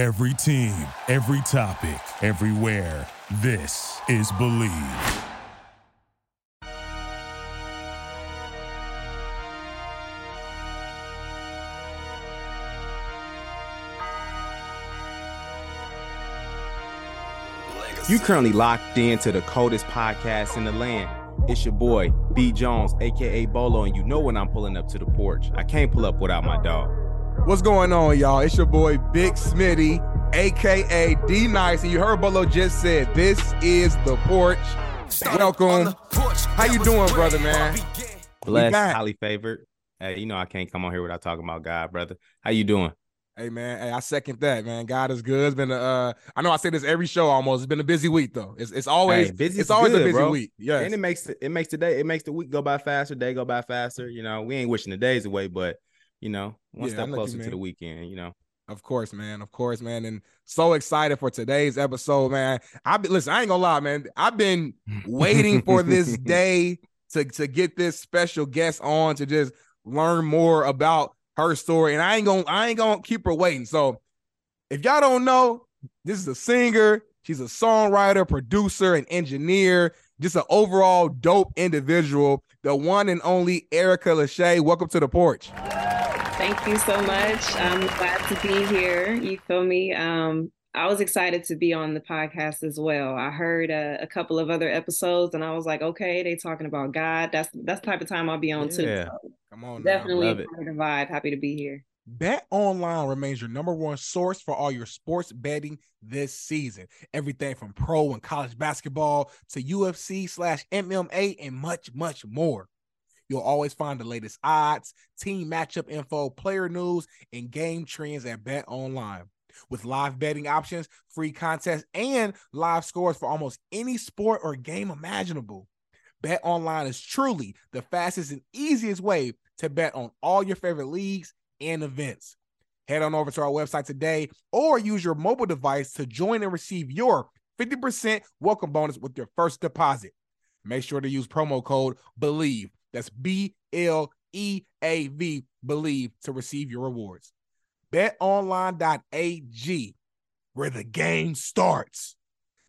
Every team, every topic, everywhere. This is Bleav. You currently locked into the coldest podcast in the land. It's your boy, B Jones, aka Bolo, and you know when I'm pulling up to the porch. I can't pull up without my dog. What's going on, y'all? It's your boy Big Smitty, aka D Nice, and you heard Bolo just said this is the porch. Welcome. How you doing, brother, man? Blessed, back. highly favored. Hey, you know I can't come on here without talking about God, brother. How you doing? Hey man, hey, I second that, man. God is good. It's been a uh I know I say this every show almost. It's been a busy week though. It's it's always Hey, busy it's is always a busy bro. week. Yeah, And it makes the, it makes the day it makes the week go by faster, day go by faster. You know, we ain't wishing the days away, but you know, one Yeah, I step what you closer to the weekend. You know, Of course, man. Of course, man. And so excited for today's episode, man. I've been listen, I ain't gonna lie, man. I've been waiting for this day to, to get this special guest on to just learn more about her story. And I ain't gonna I ain't gonna keep her waiting. So if y'all don't know, this is a singer, she's a songwriter, producer, and engineer, just an overall dope individual. The one and only Erica Leshai. Welcome to the porch. Thank you so much. I'm glad to be here. You feel me? Um, I was excited to be on the podcast as well. I heard uh, a couple of other episodes, and I was like, okay, they talking about God. That's that's the type of time I'll be on too. Yeah. So Come on, now. definitely love it. part of the vibe. Happy to be here. Bet Online remains your number one source for all your sports betting this season. Everything from pro and college basketball to UFC slash MMA and much, much more. You'll always find the latest odds, team matchup info, player news, and game trends at Bet Online. With live betting options, free contests, and live scores for almost any sport or game imaginable. Bet Online is truly the fastest and easiest way to bet on all your favorite leagues and events. Head on over to our website today or use your mobile device to join and receive your 50% welcome bonus with your first deposit. Make sure to use promo code BLEAV. That's B L E A V, BLEAV to receive your rewards. BetOnline.ag, where the game starts.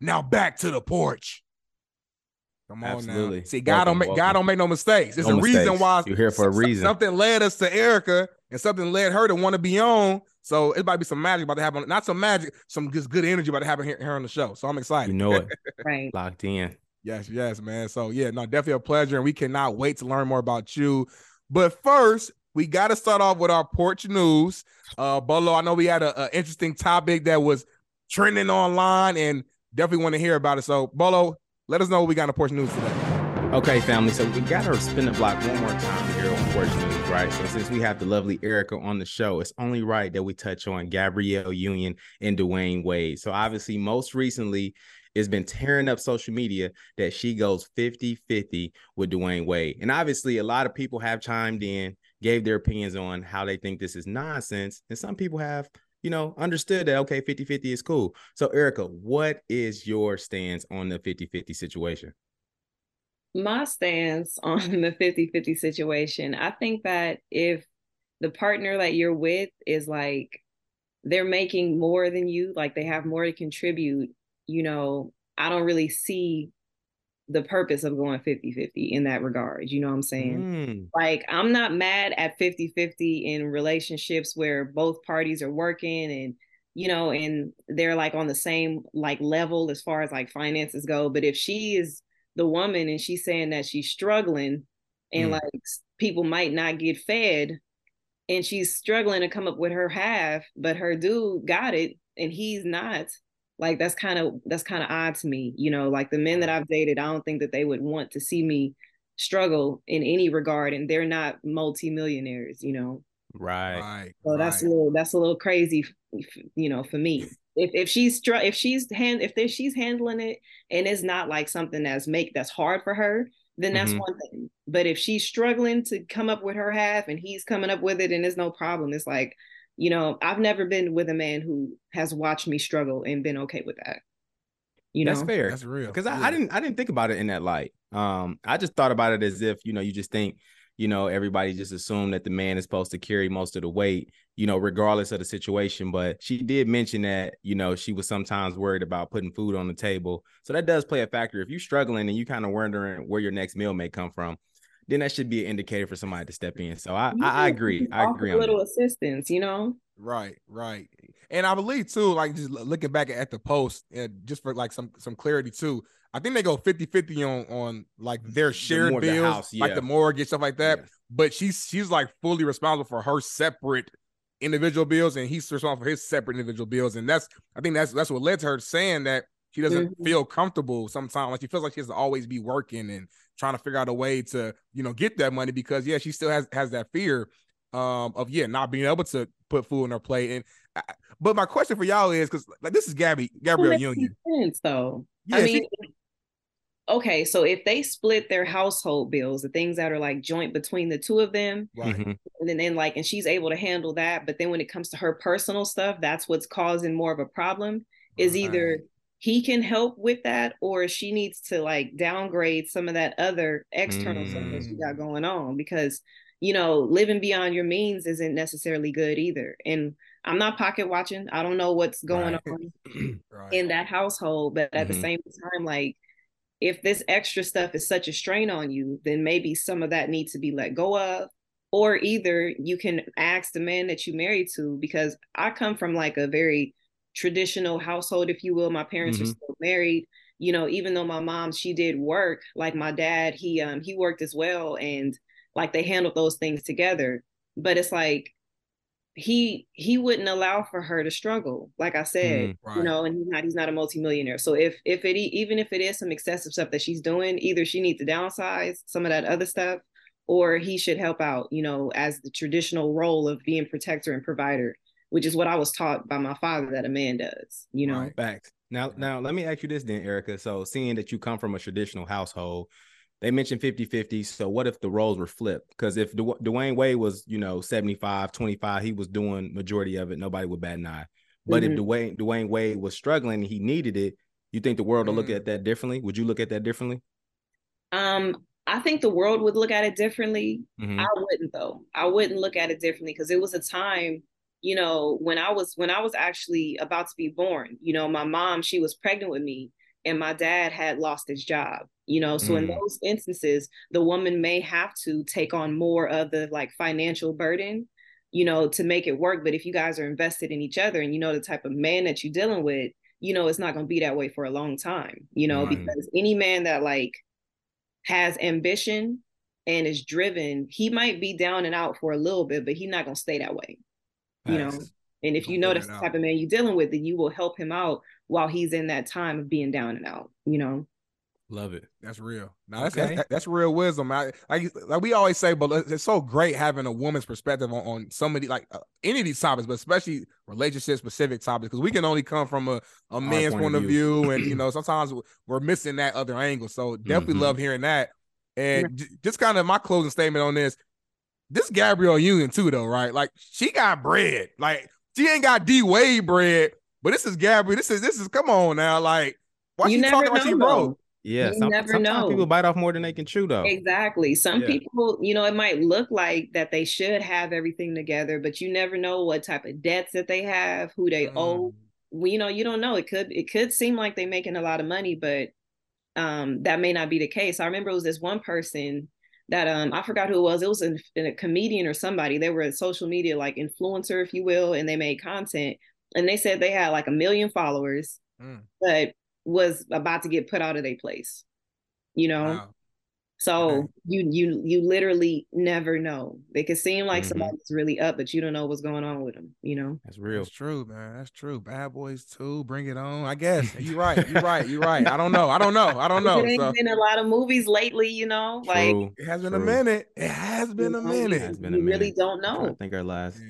Now back to the porch. Come on Absolutely. now. See, God don't Welcome, make God don't make no mistakes. There's No a reason why You're here for a reason. Something led us to Erica, and something led her to want to be on. So it might be some magic about to happen. Not some magic, some just good energy about to happen here, here on the show. So I'm excited. you know it, Right. locked in. Yes, yes, man. So yeah, no, definitely a pleasure, and we cannot wait to learn more about you. But first, we got to start off with our porch news. Uh, Bolo, I know we had a, a interesting topic that was trending online, and definitely want to hear about it. So, Bolo, let us know what we got in porch news today. Okay, family. So we got to spin the block one more time here on Porch News, right? So since we have the lovely Erica on the show, it's only right that we touch on Gabrielle Union and Dwyane Wade. So obviously, most recently, it's been tearing up social media that she goes 50-50 with Dwyane Wade. And obviously, a lot of people have chimed in, gave their opinions on how they think this is nonsense. And some people have, you know, understood that okay, 50-50 is cool. So Erica, what is your stance on the 50-50 situation? my stance on the 50-50 situation i think that if the partner that you're with is like they're making more than you like they have more to contribute you know i don't really see the purpose of going 50-50 in that regard you know what i'm saying Mm. like i'm not mad at 50-50 in relationships where both parties are working and you know and they're like on the same like level as far as like finances go but if she is the woman and she's saying that she's struggling and Mm. like people might not get fed and she's struggling to come up with her half but her dude got it and he's not like that's kind of that's kind of odd to me you know like the men that i've dated i don't think that they would want to see me struggle in any regard and they're not multimillionaires you know Right. Right. so that's a little that's a little crazy you know for me if if she's str- if she's hand if there, she's handling it and it's not like something that's make that's hard for her then that's Mhm. one thing but if she's struggling to come up with her half and he's coming up with it and there's no problem it's like you know i've never been with a man who has watched me struggle and been okay with that you know, That's fair. That's real. Because I, Yeah. I didn't I didn't think about it in that light. Um, I just thought about it as if, you know, you just think, you know, everybody just assumed that the man is supposed to carry most of the weight you know, regardless of the situation. But she did mention that, you know, she was sometimes worried about putting food on the table. So that does play a factor. If you're struggling and you kind of wondering where your next meal may come from, then that should be an indicator for somebody to step in. So I, I, I agree. I agree. A little assistance, you know. Right, right. And I believe too, like just looking back at the post, and just for like some some clarity too, I think they go 50-50 on on like their shared the bills, the house, yeah. like the mortgage, stuff like that. But she's she's like fully responsible for her separate individual bills, and he's responsible for his separate individual bills. And that's I think that's that's what led to her saying that she doesn't mm-hmm. feel comfortable sometimes. Like she feels like she has to always be working and trying to figure out a way to, you know, get that money because yeah, she still has has that fear um of yeah, not being able to put food on her plate. And I, but my question for y'all is because like this is Gabby Gabrielle Union. Sense, though. Yeah, I mean, she, okay, so if they split their household bills, the things that are like joint between the two of them, right. Mm-hmm. and then, then like, and she's able to handle that, but then when it comes to her personal stuff, that's what's causing more of a problem. Is right. either he can help with that or she needs to like downgrade some of that other external mm. stuff that she got mm. going on because you know living beyond your means isn't necessarily good either and i'm not pocket watching i don't know what's going right. on right. in that household but at mm-hmm. the same time like if this extra stuff is such a strain on you then maybe some of that needs to be let go of or either you can ask the man that you married to because i come from like a very traditional household, if you will. My parents mm-hmm. are still married. You know, even though my mom she did work, like my dad, he um he worked as well, and like they handled those things together. But it's like he he wouldn't allow for her to struggle like i said mm, right. you know and he's not he's not a multimillionaire so if if it even if it is some excessive stuff that she's doing either she needs to downsize some of that other stuff or he should help out you know as the traditional role of being protector and provider which is what I was taught by my father that a man does, you know. Right. Facts. Now, now let me ask you this then, Erica. So seeing that you come from a traditional household, they mentioned 50-50. So what if the roles were flipped? Because if du- Dwyane Wade was, you know, 75, 25, he was doing majority of it, nobody would bat an eye. But mm-hmm. if Dwyane Dwyane Wade was struggling and he needed it, you think the world mm-hmm. will look mm. at that differently? Would you look at that differently? Um, I think the world would look at it differently. Mm-hmm. I wouldn't though. I wouldn't look at it differently because it was a time you know, when I was when I was actually about to be born, you know, my mom, she was pregnant with me and my dad had lost his job, you know. So mm. in those instances, the woman may have to take on more of the like financial burden, you know, to make it work. But if you guys are invested in each other and you know the type of man that you're dealing with, you know, it's not going to be that way for a long time, you know, right. because any man that like has ambition and is driven, he might be down and out for a little bit, but he's not going to stay that way you know and if you know that's the type of man you're dealing with then you will help him out while he's in that time of being down and out you know Love it. That's real. Now that's, okay. that's, that's real wisdom. I, like like we always say, but it's so great having a woman's perspective on, on so many like uh, any of these topics, but especially relationship specific topics, because we can only come from a, a man's point, point of view. view, and you know sometimes we're missing that other angle. So definitely mm-hmm. love hearing that. And j- just kind of my closing statement on this: this Gabrielle Union too, though, right? Like she got bread. Like she ain't got D Wade bread, but this is Gabrielle. This is this is come on now. Like why you she talking about she broke? Yeah, you some, never know. People bite off more than they can chew, though. Exactly. Some yeah. people, you know, it might look like that they should have everything together, but you never know what type of debts that they have, who they mm. owe. Well, you know, you don't know. It could it could seem like they're making a lot of money, but um, that may not be the case. I remember it was this one person that um I forgot who it was. It was a, a comedian or somebody. They were a social media like influencer, if you will, and they made content. And they said they had like a million followers, mm. but was about to get put out of their place. You know, wow. So okay. you you you literally never know. It can seem like mm-hmm. somebody's really up, but you don't know what's going on with them. You know, that's real. That's true, man. That's true. Bad boys too. Bring it on. I guess you're right. You're right. You're right. I don't know. I don't know. I don't know. It so. been a lot of movies lately. You know, true. like it has been true. a minute. It has been a minute. It has been a minute. really don't know. I think our last.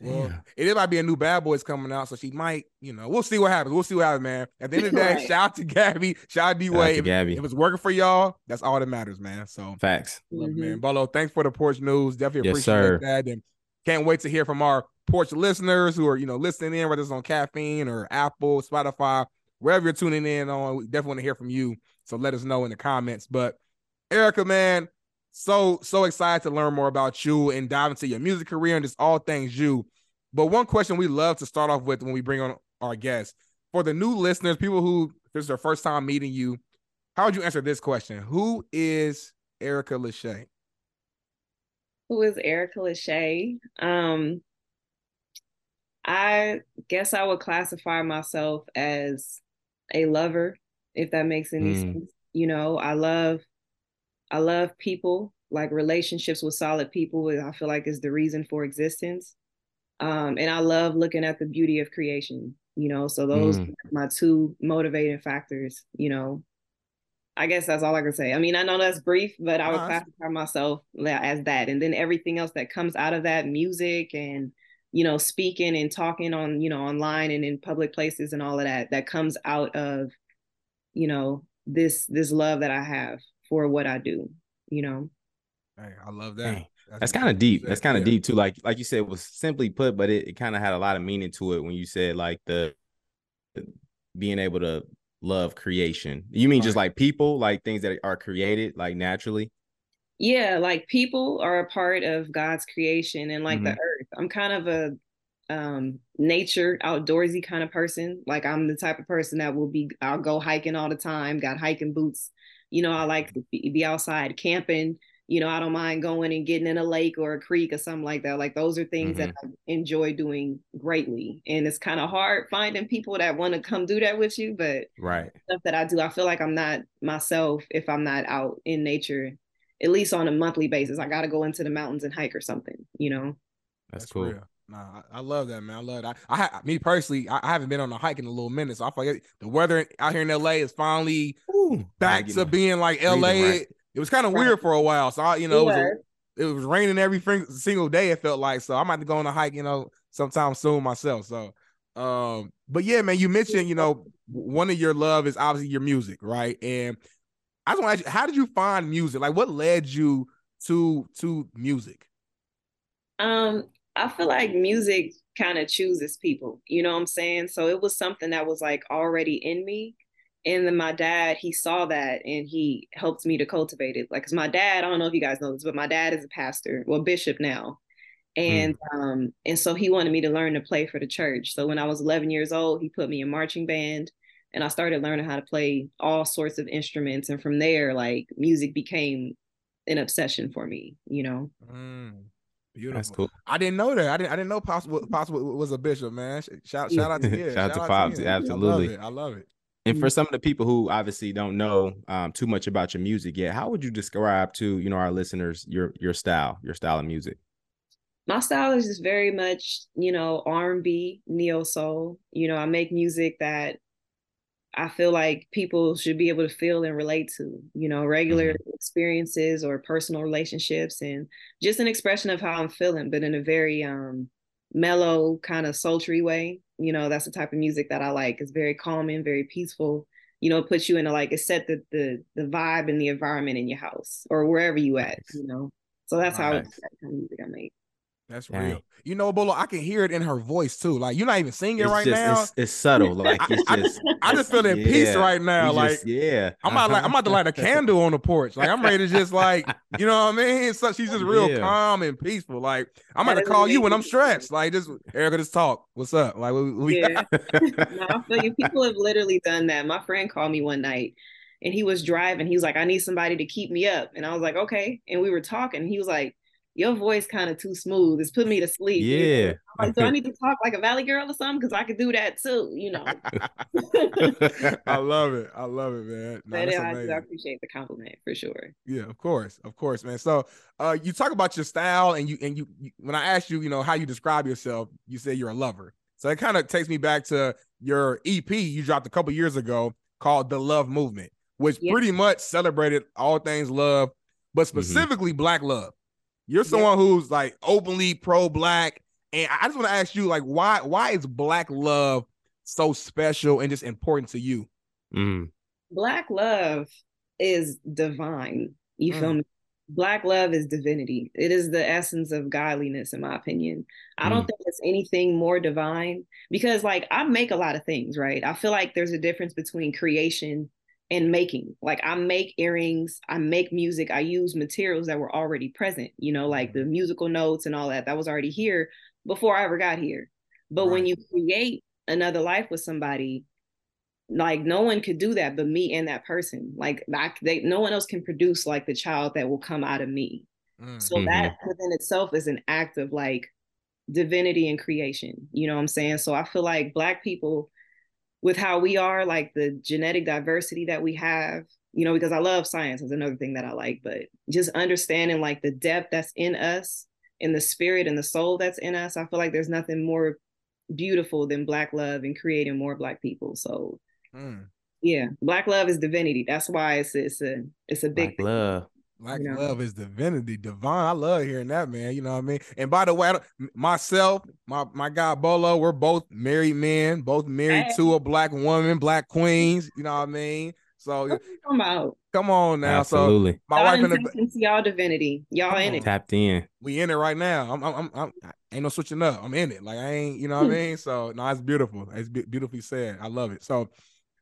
Well, yeah. it might be a new Bad Boys coming out, so she might, you know, we'll see what happens. We'll see what happens, man. At the end of the day, right. shout out to Gabby, shout out to D Wade. Gabby. If it's working for y'all, that's all that matters, man. So facts, mm-hmm. man. Bolo, thanks for the porch news. Definitely yes, appreciate sir. that, and can't wait to hear from our porch listeners who are, you know, listening in, whether it's on caffeine or Apple, Spotify, wherever you're tuning in on. We definitely want to hear from you. So let us know in the comments. But Erica, man, so so excited to learn more about you and dive into your music career and just all things you. But one question we love to start off with when we bring on our guests for the new listeners, people who this is their first time meeting you, how would you answer this question? Who is Erica Leshai? Who is Erica Leshai? Um, I guess I would classify myself as a lover, if that makes any mm. sense. You know, I love I love people, like relationships with solid people, I feel like is the reason for existence. Um, and I love looking at the beauty of creation, you know. So those mm. my two motivating factors, you know. I guess that's all I can say. I mean, I know that's brief, but I would classify myself as that. And then everything else that comes out of that, music and you know, speaking and talking on, you know, online and in public places and all of that, that comes out of, you know, this this love that I have for what I do, you know. Hey, I love that. Hey, that's, that's kind of deep. That's kind of yeah. deep too. Like like you said, was simply put, but it, it kind of had a lot of meaning to it when you said like the, the being able to love creation. You mean right. just like people, like things that are created like naturally? yeah like people are a part of god's creation and like mm-hmm. the earth i'm kind of a um nature outdoorsy kind of person like i'm the type of person that will be i'll go hiking all the time got hiking boots you know i like to be outside camping you know i don't mind going and getting in a lake or a creek or something like that like those are things mm-hmm. that i enjoy doing greatly and it's kind of hard finding people that want to come do that with you but right stuff that i do i feel like i'm not myself if i'm not out in nature at least on a monthly basis. I got to go into the mountains and hike or something, you know? That's, That's cool. Real. Nah, I, I, love that, man. I love that. I, I me personally, I, I, haven't been on a hike in a little minute, so I feel like the weather out here in LA is finally Ooh, back to being like LA. Right. It was kind of right. weird for a while, so I, you know, it was, a, it was, raining every single day. It felt like so. I might have to go on a hike, you know, sometime soon myself. So, um, but yeah, man, you mentioned, you know, one of your love is obviously your music, right? And I just want to ask you, how did you find music? Like, what led you to to music? Um, I feel like music kind of chooses people. You know what I'm saying? So it was something that was like already in me. And then my dad, he saw that and he helped me to cultivate it. Like, cause my dad, I don't know if you guys know this, but my dad is a pastor, well, bishop now. And mm. um, and so he wanted me to learn to play for the church. So when I was 11 years old, he put me in marching band and I started learning how to play all sorts of instruments. And from there, like music became an obsession for me, you know. Mm, beautiful. That's cool. I didn't know that. I didn't. I didn't know possible possible was a bishop, man. Shout shout out to yeah. shout, shout, out to Pops. To absolutely. I love it. I love it. And for some of the people who obviously don't know um, too much about your music yet, how would you describe to you know our listeners your your style, your style of music? My style is just very much you know R and B, neo soul. You know, I make music that I feel like people should be able to feel and relate to, you know, regular mm-hmm. experiences or personal relationships and just an expression of how I'm feeling, but in a very um mellow, kind of sultry way. You know, that's the type of music that I like. It's very calming, very peaceful. You know, it puts you in a like it set the the the vibe and the environment in your house or wherever you at, you know. So that's how that kind of music I make. That's Dang. real. You know, Bolo, I can hear it in her voice too. Like you're not even singing it's right just, now. It's, it's, subtle. Like it's I, just. I, I just feel that yeah, peace right now. Like just, yeah, I'm about like I'm about to light a uh-huh. candle on the porch. Like I'm ready to just like you know what I mean. So she's just real yeah. calm and peaceful. Like I'm about to call you when I'm stressed. Like just Erica, just talk. What's up? Like we. we yeah. no, I feel you. People have literally done that. My friend called me one night and he was driving. He was like, I need somebody to keep me up. And I was like, okay. And we were talking. He was like, your voice kind of too smooth. It's put me to sleep. Yeah. Like, so I need to talk like a valley girl or something because I could do that too. You know. I love it. I love it, man. No, I, I, appreciate the compliment for sure. Yeah, of course, of course, man. So, uh, you talk about your style, and you and you, you when I asked you, you know, how you describe yourself, you say you're a lover. So it kind of takes me back to your EP you dropped a couple years ago called The Love Movement, which yeah. pretty much celebrated all things love, but mm-hmm. specifically mm-hmm. black love. You're someone yeah. who's like openly pro-black, and I just want to ask you, like, why why is black love so special and just important to you? Mm. Black love is divine. You mm. feel me? Black love is divinity. It is the essence of godliness, in my opinion. I don't mm. think there's anything more divine because, like, I make a lot of things, right? I feel like there's a difference between creation and making. Like I make earrings, I make music, I use materials that were already present, you know, like the musical notes and all that. That was already here before I ever got here. But right. when you create another life with somebody, like no one could do that but me and that person. Like I, they, no one else can produce like the child that will come out of me. Mm-hmm. So that within itself is an act of like divinity and creation. You know what I'm saying? So I feel like black people with how we are, like the genetic diversity that we have, you know, because I love science is another thing that I like, but just understanding like the depth that's in us, in the spirit and the soul that's in us, I feel like there's nothing more beautiful than black love and creating more black people. So mm. yeah, black love is divinity. That's why it's it's a it's a big black love. Black you know? love is divinity, divine. I love hearing that, man. You know what I mean? And by the way, myself, my my guy Bolo, we're both married men, both married hey. to a black woman, black queens. You know what I mean? So come out. Come on now. Absolutely. So my y'all wife in the y'all divinity. Y'all in it. Tapped in. We in it right now. I'm, I'm, I'm, I'm ain't no switching up. I'm in it. Like I ain't, you know what I hmm. mean? So no, it's beautiful. It's beautifully said. I love it. So,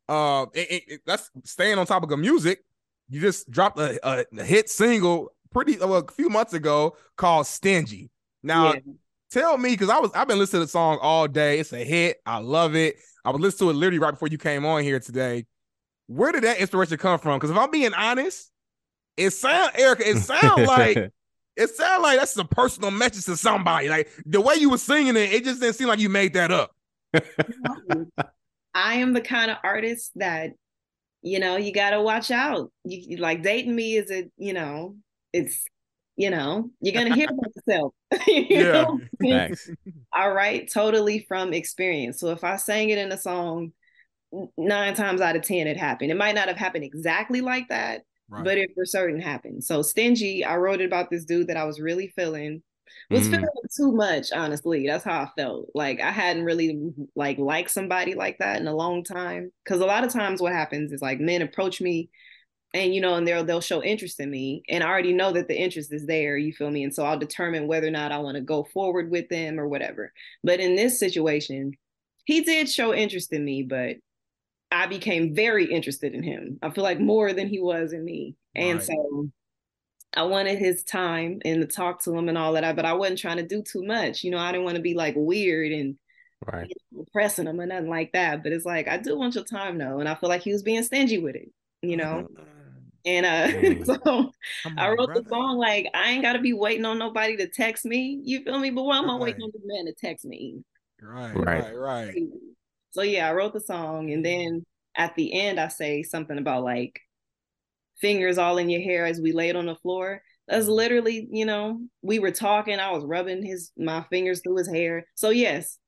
uh, it, it, it, that's staying on topic of the music you just dropped a, a, a hit single pretty uh, well, a few months ago called "Stingy." Now, yeah. tell me because I was I've been listening to the song all day. It's a hit. I love it. I was listening to it literally right before you came on here today. Where did that inspiration come from? Because if I'm being honest, it sound Erica. It sound like it sound like that's a personal message to somebody. Like the way you were singing it, it just didn't seem like you made that up. I am the kind of artist that you know, you got to watch out. You, you, like dating me is a, you know, it's, you know, you're gonna hear about yourself. you yeah. Nice. All right, totally from experience. So if I sang it in a song, nine times out of ten it happened. It might not have happened exactly like that, right. but it for certain happened. So stingy, I wrote it about this dude that I was really feeling was mm. feeling too much honestly. That's how i felt. Like i hadn't really like liked somebody like that in a long time. Because a lot of times what happens is like men approach me and you know and they'll they'll show interest in me and i already know that the interest is there you feel me? And so i'll determine whether or not i want to go forward with them or whatever. But in this situation he did show interest in me but i became very interested in him. I feel like more than he was in me. And right. so I wanted his time and to talk to him and all that, but I wasn't trying to do too much. You know, I didn't want to be like weird and right. you know, pressing him or nothing like that. But it's like I do want your time though, and I feel like he was being stingy with it. You know. And uh, so on, I wrote brother. the song like I ain't gotta be waiting on nobody to text me. You feel me? But why am I waiting on the man to text me? Right, right, right, right. So yeah, I wrote the song, and then at the end I say something about like fingers all in your hair as we laid on the floor. That's mm. literally, you know, we were talking. I was rubbing his my fingers through his hair. So yes,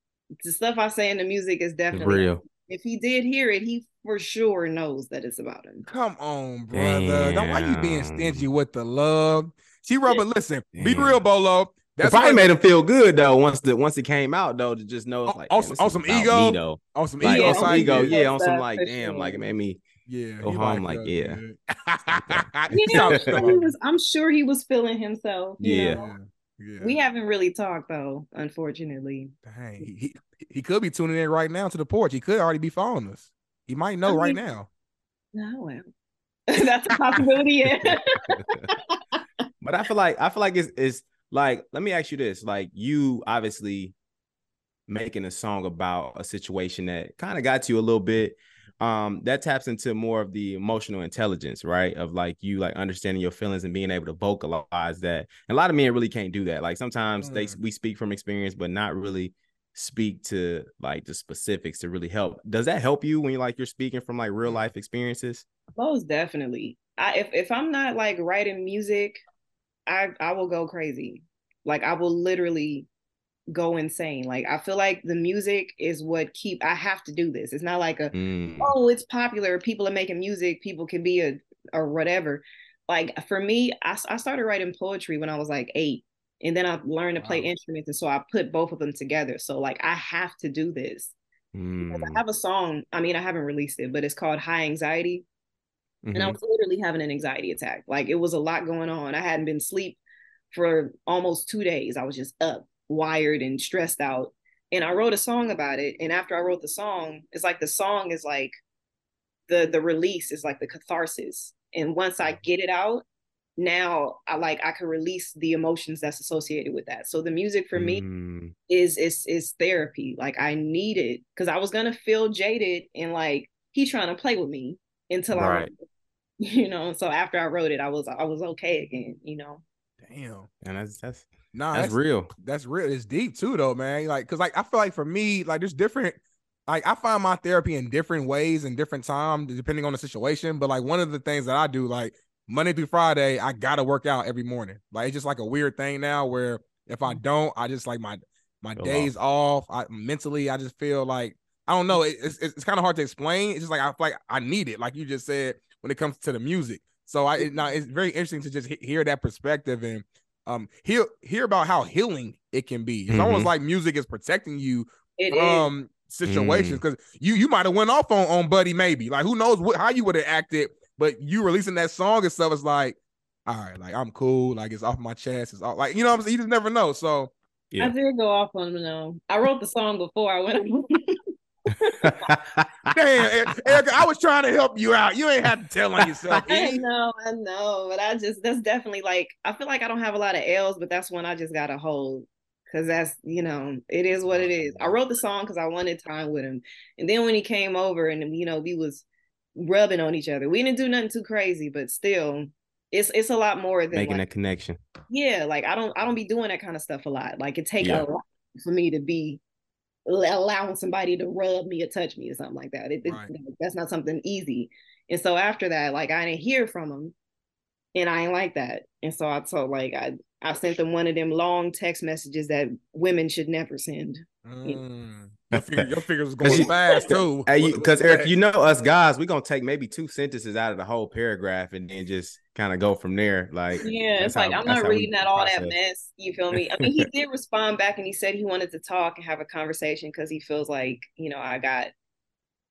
the stuff I say in the music is definitely real. If he did hear it, he for sure knows that it's about him. Come on, brother. Don't why you being stingy with the love? She rubbing. Listen, Damn. be real, Bolo. That's probably made him feel good though. Once the once it came out though, to just know it's like on, on some ego, me, on some like, ego, on some ego, yeah, on some like damn, like it made me yeah, go home like, uh, yeah. yeah, I'm sure, he was, I'm sure he was feeling himself. Yeah. yeah. We haven't really talked though, unfortunately. Dang, he, he could be tuning in right now to the porch. He could already be following us. He might know I mean, right now. No, well, that's a possibility. Yeah. but I feel like I feel like it's, it's like let me ask you this: like you obviously making a song about a situation that kind of got you a little bit um that taps into more of the emotional intelligence right? Of like you like understanding your feelings and being able to vocalize that. And a lot of men really can't do that. Like sometimes mm. they we speak from experience but not really speak to like the specifics to really help. Does that help you when you like you're speaking from like real life experiences? Most definitely. I if, if i'm not like writing music i i will go crazy. Like i will literally go insane. Like I feel like the music is what keep I have to do this. It's not like a mm. oh, it's popular, people are making music, people can be a or whatever. Like for me, I, I started writing poetry when I was like eight. And then I learned to play wow. instruments. And so I put both of them together. So like I have to do this. Mm. I have a song. I mean, I haven't released it, but it's called High Anxiety. Mm-hmm. And I mm-hmm. was literally having an anxiety attack. Like it was a lot going on. I hadn't been sleep for almost two days. I was just up wired and stressed out. And I wrote a song about it. And after I wrote the song, it's like the song is like the the release is like the catharsis. And once I get it out, now I like I can release the emotions that's associated with that. So the music for me Mm, is is is therapy. Like I need it because I was gonna feel jaded and like he trying to play with me until Right. I, you know. So after I wrote it, I was I was okay again. You know. Damn. and that's that's Nah, that's real. that's real. It's deep too, though, man. Like, cause like I feel like for me, like there's different. Like I find my therapy in different ways and different times depending on the situation. But like one of the things that I do, like Monday through Friday, I gotta work out every morning. Like it's just like a weird thing now where if I mm. don't, I just like my my Feel days off. I mentally, I just feel like I don't know. It, it's it's, it's kind of hard to explain. It's just like I feel like I need it. Like you just said when it comes to the music. So I it, now it's very interesting to just he- hear that perspective and um hear hear about how healing it can be. It's almost Mhm. like music is protecting you It is. from situations because you you might have went off on on Buddy maybe like who knows what how you would have acted, but you releasing that song and stuff is like, all right, like I'm cool, like it's off my chest, it's all like you know what I'm saying. You just never know. So Yeah. I did go off on them though. I wrote the song before I went. damn, Erica, I was trying to help you out. You ain't have to tell on yourself. I know, I know, but I just that's definitely like I feel like I don't have a lot of L's, but that's one I just gotta hold because that's you know it is what it is. I wrote the song because I wanted time with him, and then when he came over and you know we was rubbing on each other, we didn't do nothing too crazy, but still, it's it's a lot more than Making like, that connection. yeah, like I don't I don't be doing that kind of stuff a lot. Like it take Yeah. a lot for me to be allowing somebody to rub me or touch me or something like that. It, it- Right. that's not something easy. And so after that, like I didn't hear from him, and I ain't like that. And so I told like I I sent them one of them long text messages that women should never send. Mm. Your, figure, your figures was 'Cause going you- fast too. Because Eric, you know us guys, we're gonna take maybe two sentences out of the whole paragraph and then just kind of go from there. Like Yeah, it's like how- I'm not reading that all that process. mess. You feel me? I mean, he did respond back and he said he wanted to talk and have a conversation because he feels like you know I got,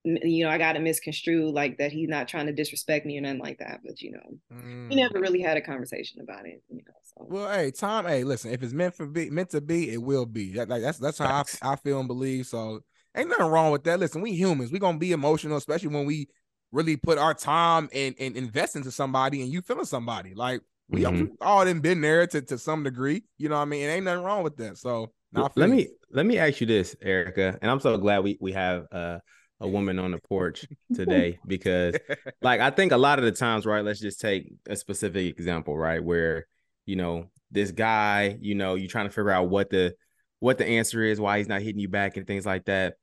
you know, I got to misconstrue like that he's not trying to disrespect me or nothing like that. But you know, Mm. he never really had a conversation about it. You know, so Well, hey, Tom. Hey, listen. If it's meant for be meant to be, it will be. That, like, that's that's how I, I feel and believe. So ain't nothing wrong with that. Listen, we humans. We gonna be emotional, especially when we really put our time and, and invest into somebody, and you feeling somebody. Like we Mhm. all done been there to to some degree. You know what I mean? It ain't nothing wrong with that. So Well, let me let me ask you this, Erica, and I'm so glad we we have uh, a woman on the porch today because, like, I think a lot of the times, right? Let's just take a specific example, right, where you know this guy, you know, you're trying to figure out what the what the answer is, why he's not hitting you back, and things like that.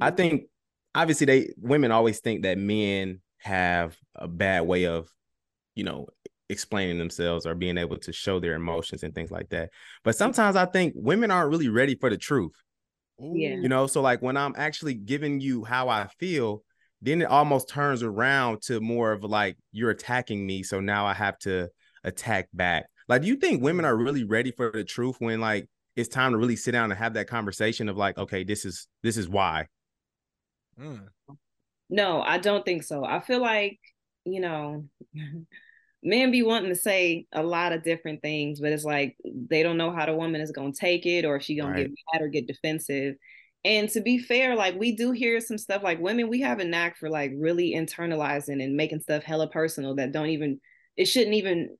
I mm-hmm. think obviously they women always think that men have a bad way of, you know, explaining themselves or being able to show their emotions and things like that. But sometimes I think women aren't really ready for the truth. Yeah. You know, so like when I'm actually giving you how I feel, then it almost turns around to more of like you're attacking me, so now I have to attack back. Like, do you think women are really ready for the truth when like it's time to really sit down and have that conversation of like, okay, this is this is why. Mm. No, I don't think so. I feel like, you know, men be wanting to say a lot of different things, but it's like they don't know how the woman is gonna take it or if she gonna Right. get mad or get defensive. And to be fair, like we do hear some stuff like women, we have a knack for like really internalizing and making stuff hella personal that don't even it shouldn't even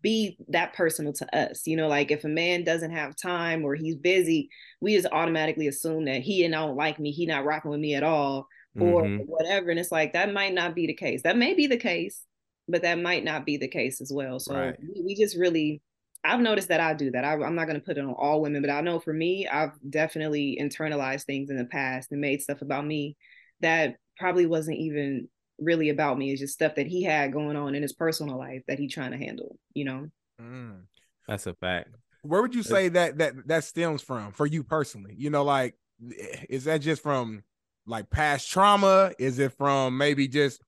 be that personal to us. You know, like if a man doesn't have time or he's busy, we just automatically assume that he and I don't like me, he not rocking with me at all or Mhm. whatever. And it's like that might not be the case. That may be the case, but that might not be the case as well. So Right. we, we just really, I've noticed that I do that. I, I'm not going to put it on all women, but I know for me, I've definitely internalized things in the past and made stuff about me that probably wasn't even really about me. It's just stuff that he had going on in his personal life that he trying to handle. You know. Mm. That's a fact. Where would you say that that that stems from for you personally? You know, like is that just from like past trauma? Is it from maybe just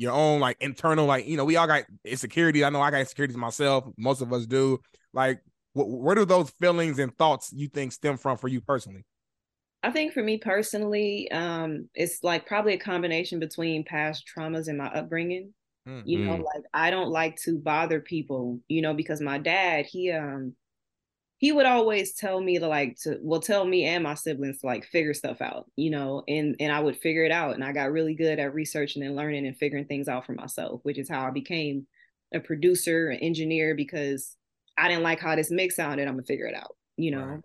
your own like internal like you know we all got insecurity. I know I got insecurities myself. Most of us do. Like, wh- where do those feelings and thoughts you think stem from for you personally? I think for me personally, um, it's like probably a combination between past traumas and my upbringing. Mm. You know, Mm. like I don't like to bother people, you know, because my dad, he um he would always tell me to like to well tell me and my siblings to like figure stuff out you know and and i would figure it out and i got really good at researching and learning and figuring things out for myself which is how i became a producer an engineer because i didn't like how this mix sounded i'm gonna figure it out you know right.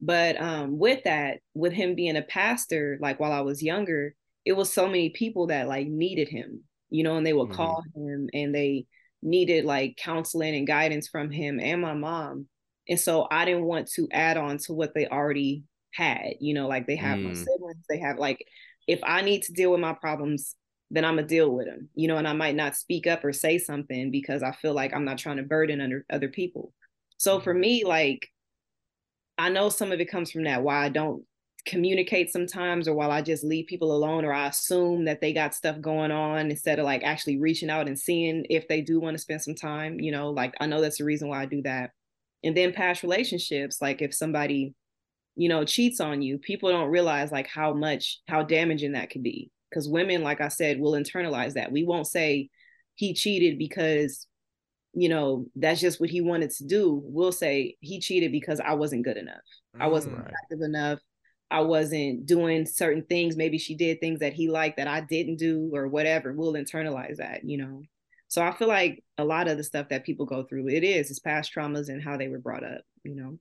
But um with that with him being a pastor like while i was younger it was so many people that like needed him you know and they would mm-hmm. call him and they needed like counseling and guidance from him and my mom and so I didn't want to add on to what they already had. You know, like they have mm. my siblings, they have like, if I need to deal with my problems, then I'm gonna deal with them, you know, and I might not speak up or say something because I feel like I'm not trying to burden under other people. So for mm-hmm. me, like, I know some of it comes from that why I don't communicate sometimes or while I just leave people alone or I assume that they got stuff going on instead of like actually reaching out and seeing if they do want to spend some time, you know, like I know that's the reason why I do that. And then past relationships like if somebody you know cheats on you people don't realize like how much how damaging that could be. Because women like i said will internalize that. We won't say he cheated because you know that's just what he wanted to do we'll say he cheated because i wasn't good enough i wasn't right. effective enough i wasn't doing certain things maybe she did things that he liked that i didn't do or whatever we'll internalize that you know so I feel like a lot of the stuff that people go through, it is, it's past traumas and how they were brought up, you know.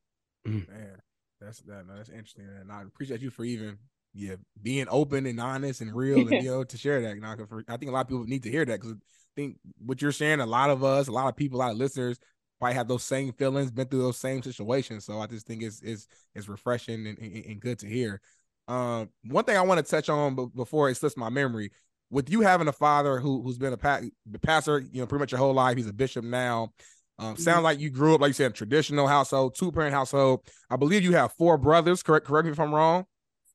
Mm. Man, that's that. No, that's interesting, and I appreciate you for even yeah being open and honest and real and you know to share that. You know, for, I think a lot of people need to hear that because I think what you're sharing, a lot of us, a lot of people, a lot of listeners probably have those same feelings, been through those same situations. So I just think it's it's it's refreshing and, and, and good to hear. Um, one thing I want to touch on before it slips my memory with you having a father who who's been a pa- pastor, you know, pretty much your whole life, he's a bishop now. Um, mm-hmm. Sound like you grew up, like you said, traditional household, two parent household. I believe you have four brothers. Correct, correct me if I'm wrong.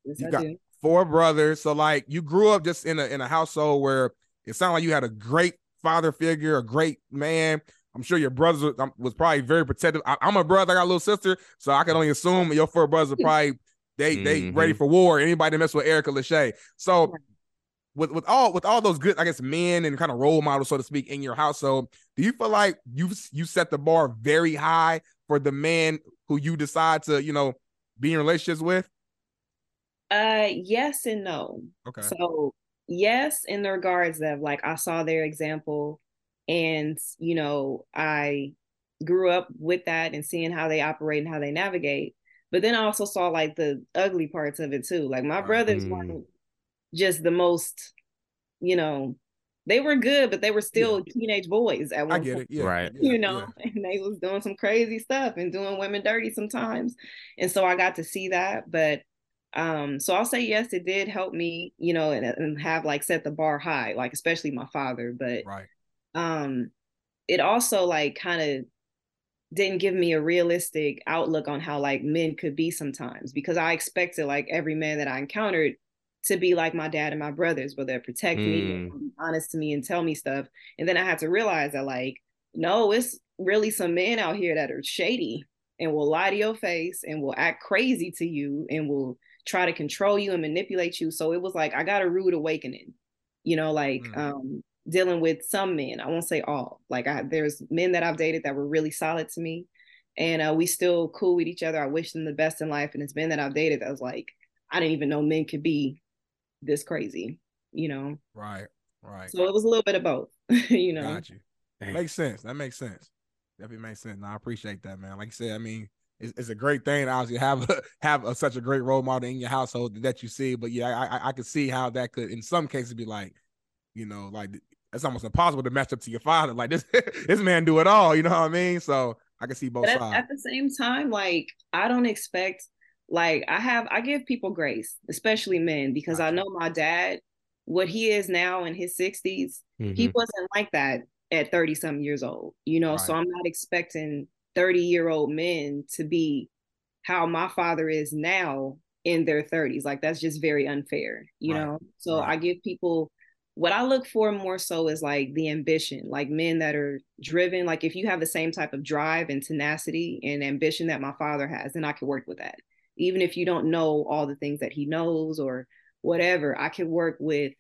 Yes, you I got do. four brothers. So like you grew up just in a in a household where it sounded like you had a great father figure, a great man. I'm sure your brothers um, was probably very protective. I, am a brother, I got a little sister, so I can only assume your four brothers are probably they mm-hmm. they ready for war. Anybody that mess with Erica Leshai. So with with all with all those good, I guess, men and kind of role models, so to speak, in your household, do you feel like you you set the bar very high for the man who you decide to, you know, be in relationships with? Uh, yes and no. Okay. So yes, in the regards of like I saw their example, and you know I grew up with that and seeing how they operate and how they navigate. But then I also saw like the ugly parts of it too. Like my brothers mm. weren't just the most, you know, they were good, but they were still yeah. teenage boys at one I get point. it. Yeah. Right. You know, yeah. and they was doing some crazy stuff and doing women dirty sometimes. And so I got to see that. But um, so I'll say yes, it did help me, you know, and, and have like set the bar high, like especially my father. But right. um it also like kind of didn't give me a realistic outlook on how like men could be sometimes because I expected like every man that I encountered to be like my dad and my brothers, where they protect mm. me, honest to me, and tell me stuff. And then I had to realize that, like, no, it's really some men out here that are shady and will lie to your face and will act crazy to you and will try to control you and manipulate you. So it was like I got a rude awakening, you know, like mm. um dealing with some men. I won't say all. Like I there's men that I've dated that were really solid to me. And uh, we still cool with each other. I wish them the best in life. And it's men that I've dated that was like, I didn't even know men could be this crazy, you know? Right, right. So it was a little bit of both, you know? Got you. Makes sense. That makes sense. Definitely makes sense. No, I appreciate that, man. Like I said, I mean, it's, it's a great thing to obviously have a, have a, such a great role model in your household that you see. But yeah, I, I, I could see how that could, in some cases, be like, you know, like it's almost impossible to match up to your father. Like this, this man do it all. You know what I mean? So I can see both at, sides. At the same time, like I don't expect like I have I give people grace, especially men, because I know my dad, what he is now in his 60s, mm-hmm. he wasn't like that at 30 some years old, you know. Right. So I'm not expecting 30 year old men to be how my father is now in their 30s. Like that's just very unfair, you right. know. So right. I give people what I look for more so is like the ambition, like men that are driven. Like if you have the same type of drive and tenacity and ambition that my father has, then I can work with that even if you don't know all the things that he knows or whatever, I can work with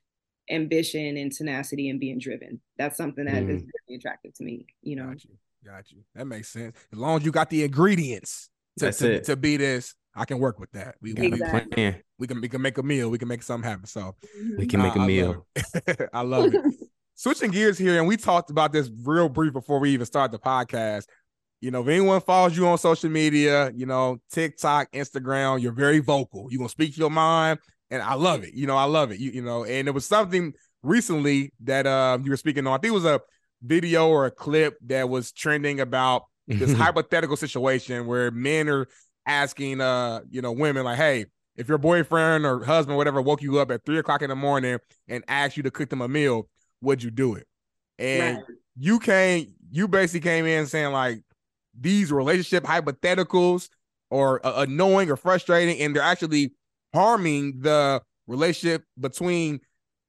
ambition and tenacity and being driven. That's something that mm. is very attractive to me, you know. Got you. Got you. That makes sense. As long as you got the ingredients. to, That's to, it. to be this, I can work with that. We, we, Exactly. Plan. we can we can make a meal. We can make something happen. So We can make I- a I meal. love. I love it. Switching gears here, and we talked about this real brief before we even start the podcast. You know, if anyone follows you on social media, you know, TikTok, Instagram, you're very vocal. You're gonna speak your mind, and I love it. You know, I love it. You, you know, and it was something recently that uh, you were speaking on. I think it was a video or a clip that was trending about this hypothetical situation where men are asking uh you know women like hey if your boyfriend or husband or whatever woke you up at three o'clock in the morning and asked you to cook them a meal would you do it and Right. you came you basically came in saying like these relationship hypotheticals or uh, annoying or frustrating and they're actually harming the relationship between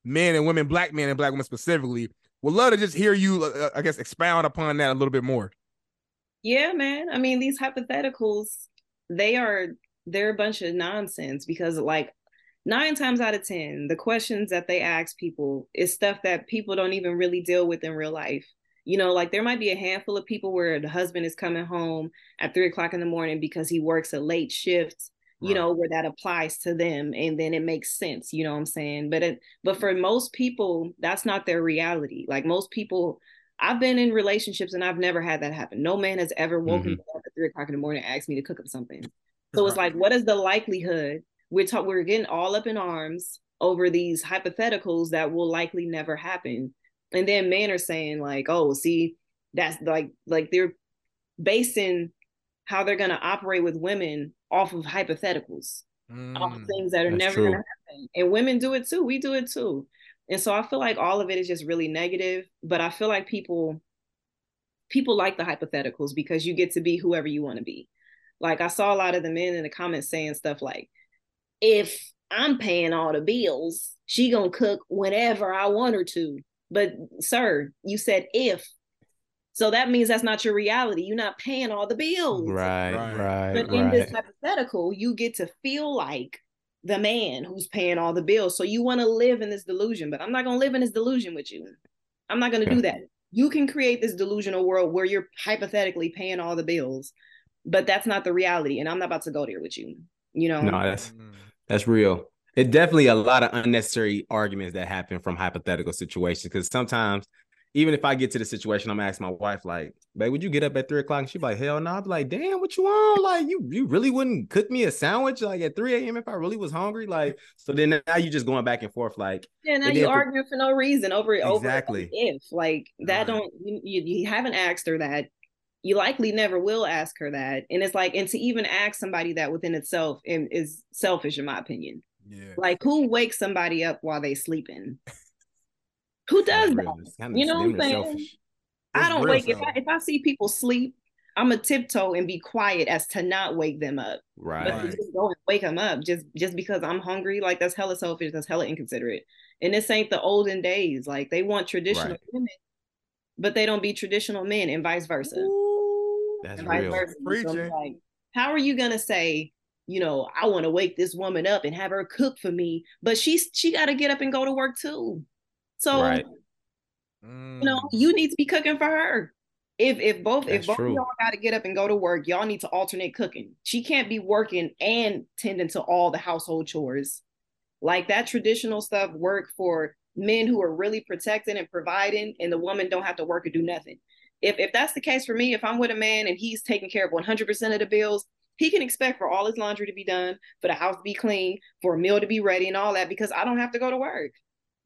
men and women black men and black women specifically would love to just hear you uh, i guess expound upon that a little bit more Yeah, man. I mean, these hypotheticals, they are they're a bunch of nonsense because like nine times out of ten, the questions that they ask people is stuff that people don't even really deal with in real life. You know, like there might be a handful of people where the husband is coming home at three o'clock in the morning because he works a late shift, you Right. know, where that applies to them and then it makes sense, you know what I'm saying? But it but for most people, that's not their reality. Like most people I've been in relationships and I've never had that happen. No man has ever woken me mm-hmm. up at three o'clock in the morning and asked me to cook him something. So it's like, what is the likelihood? We're talking, we're getting all up in arms over these hypotheticals that will likely never happen. And then men are saying, like, oh, see, that's like like they're basing how they're gonna operate with women off of hypotheticals off of Mm. things that are never gonna happen. And women do it too. We do it too. And so I feel like all of it is just really negative. But I feel like people people like the hypotheticals because you get to be whoever you want to be. Like I saw a lot of the men in the comments saying stuff like, if I'm paying all the bills, she gonna cook whenever I want her to. But sir, you said if. So that means that's not your reality. You're not paying all the bills. Right, Right. right, But right. in this hypothetical, you get to feel like the man who's paying all the bills. So you want to live in this delusion, but I'm not going to live in this delusion with you. I'm not going to Yeah. do that. You can create this delusional world where you're hypothetically paying all the bills, but that's not the reality. And I'm not about to go there with you. You know? no, that's. That's real. It definitely a lot of unnecessary arguments that happen from hypothetical situations. Because sometimes, even if I get to the situation, I'm asking my wife, like, "Babe, would you get up at three o'clock?" And she's like, "Hell no." I'd be like, "Damn, what you on? Like, you you really wouldn't cook me a sandwich like at three a.m. if I really was hungry?" Like, so then now you just going back and forth, like, Yeah, now you then for- arguing for no reason over over Exactly. if like that Right. don't you, you you haven't asked her that. You likely never will ask her that, and it's like, and to even ask somebody that within itself is is selfish, in my opinion. Yeah. Like, who wakes somebody up while they sleeping? Who oh, does that? kinda- You know what I'm saying? selfish. I don't real wake if I if I see people sleep, I'm a tiptoe and be quiet as to not wake them up. Right. to Right. just go and wake them up just just because I'm hungry, like that's hella selfish. That's hella inconsiderate. And this ain't the olden days. Like they want traditional Right. women, but they don't be traditional men, and vice versa. That's and vice real. versa. So like, how are you gonna say, you know, I want to wake this woman up and have her cook for me, but she's she got to get up and go to work too. So Right. Mm. you know, you need to be cooking for her. If if both That's if both true. y'all got to get up and go to work, y'all need to alternate cooking. She can't be working and tending to all the household chores. Like that traditional stuff work for men who are really protecting and providing, and the woman don't have to work or do nothing. If if that's the case for me, if I'm with a man and he's taking care of 100% of the bills, he can expect for all his laundry to be done, for the house to be clean, for a meal to be ready, and all that because I don't have to go to work.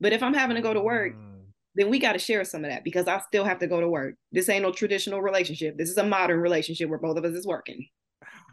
But if I'm having to go to work, Mm. then we got to share some of that because I still have to go to work. This ain't no traditional relationship. This is a modern relationship where both of us is working.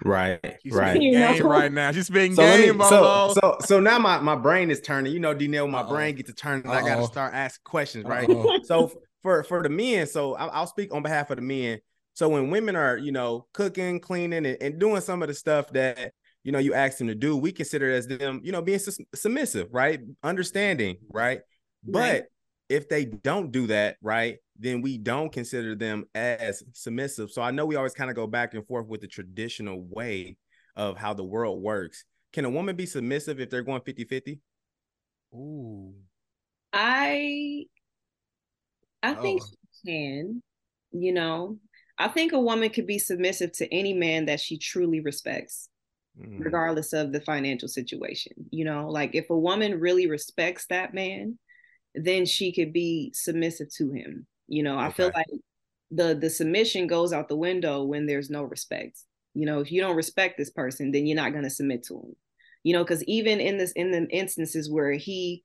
Right. She's Right. spitting You know? game right now. She's being So let me, game, so, so so now my, my brain is turning. You know, D Nail, my Uh-oh. brain gets to turn I gotta start asking questions, right? Uh-oh. so for for the men, so I'll, I'll speak on behalf of the men. So when women are, you know, cooking, cleaning, and, and doing some of the stuff that you know you ask them to do, we consider it as them, you know, being sus- submissive, right? Understanding, right? But Right. if they don't do that, right, then we don't consider them as submissive. So I know we always kind of go back and forth with the traditional way of how the world works. Can a woman be submissive if they're going 50-50? Ooh. I I oh. think Oh. she can, you know. I think a woman could be submissive to any man that she truly respects, mm. regardless of the financial situation. You know, like if a woman really respects that man, then she could be submissive to him. You know, I feel like the the submission goes out the window when there's no respect. You know, if you don't respect this person, then you're not going to submit to him. You know, because even in this in the instances where he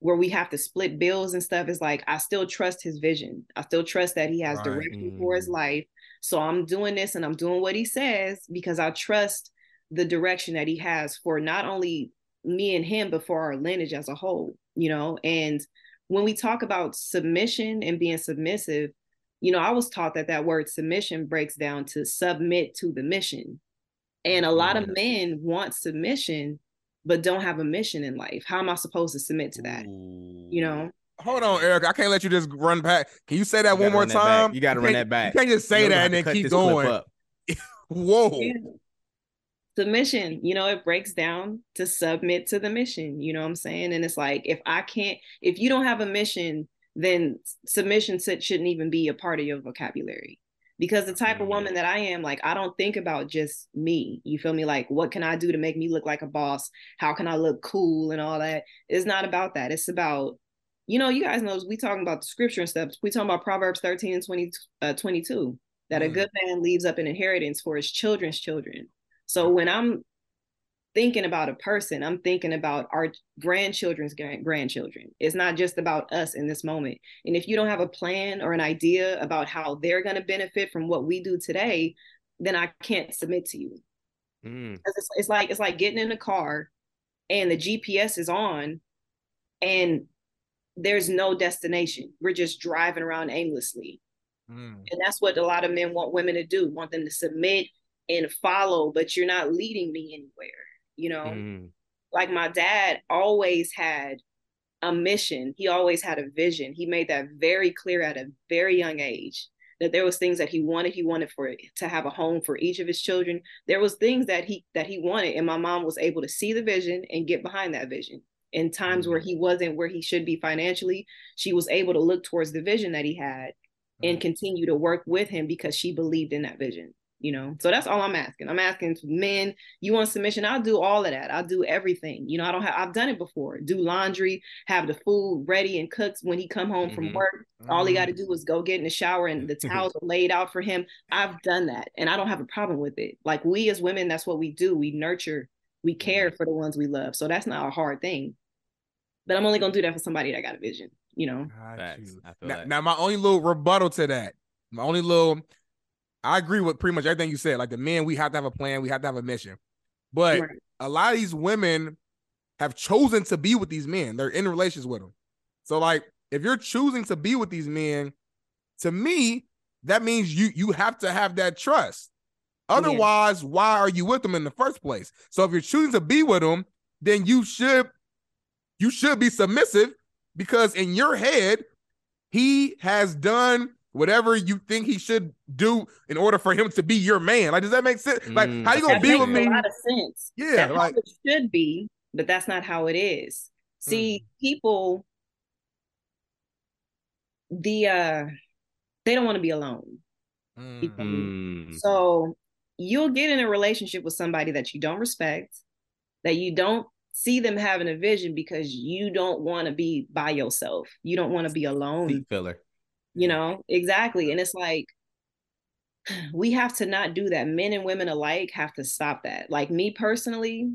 where we have to split bills and stuff is like I still trust his vision. I still trust that he has right. direction mm. for his mm. life. So I'm doing this and I'm doing what he says because I trust the direction that he has for not only me and him but for our lineage as a whole, you know. And when we talk about submission and being submissive, you know, I was taught that that word submission breaks down to submit to the mission. And a lot of mm-hmm. men want submission, but don't have a mission in life. How am I supposed to submit to that? You know? Hold on, Eric. I can't let you just run back. Can you say that you one more time? You got to run that back. You can't just say that and then keep going. Whoa. Yeah. Submission, you know, it breaks down to submit to the mission. You know what I'm saying? And it's like, if I can't, if you don't have a mission, then submission shouldn't even be a part of your vocabulary because the type of mm-hmm. woman that I am, like, I don't think about just me. You feel me? Like, what can I do to make me look like a boss? How can I look cool and all that? It's not about that. It's about, you know, you guys know we talking about the scripture and stuff. We talking about Proverbs 13 and 20, uh, 22, that a good man leaves up an inheritance for his children's children. So when I'm thinking about a person, I'm thinking about our grandchildren's grandchildren. It's not just about us in this moment. And if you don't have a plan or an idea about how they're going to benefit from what we do today, then I can't submit to you. Mm. It's, it's like it's like getting in a car and the GPS is on and there's no destination. We're just driving around aimlessly. Mm. And that's what a lot of men want women to do, want them to submit and follow, but you're not leading me anywhere you know? Mm. like my dad always had a mission. He always had a vision. He made that very clear at a very young age that there was things that he wanted. He wanted for to have a home for each of his children. There was things that he that he wanted and my mom was able to see the vision and get behind that vision. In times mm. where he wasn't where he should be financially she was able to look towards the vision that he had and continue to work with him because she believed in that vision you know? So that's all i'm asking. I'm asking men you want submission? I'll do all of that. I'll do everything. You know i don't have i've done it before. Do laundry have the food ready and cooked when he come home mm-hmm. from work. All he got to mm-hmm. do is go get in the shower and the towels are laid out for him. I've done that and i don't have a problem with it. Like we as women that's what we do. We nurture we care mm-hmm. for the ones we love. So that's not a hard thing. But i'm only going to do that for somebody that got a vision you know? Now, now my only little rebuttal to that my only little I agree with pretty much everything you said. Like the men, we have to have a plan, we have to have a mission. But right. a lot of these women have chosen to be with these men. They're in relations with them. So like if you're choosing to be with these men, to me, that means you you have to have that trust. Otherwise, yeah. why are you with them in the first place? So if you're choosing to be with them, then you should you should be submissive because in your head, he has done whatever you think he should do in order for him to be your man. Like, does that make sense? Like, mm. how you gonna that be with me? A lot of sense. Yeah, that's like it should be, but that's not how it is. See, mm. people, the uh, they don't want to be alone. Mm. So you'll get in a relationship with somebody that you don't respect, that you don't see them having a vision because you don't want to be by yourself. You don't want to be alone. Deep filler you know exactly and it's like we have to not do that. Men and women alike have to stop that. Like me personally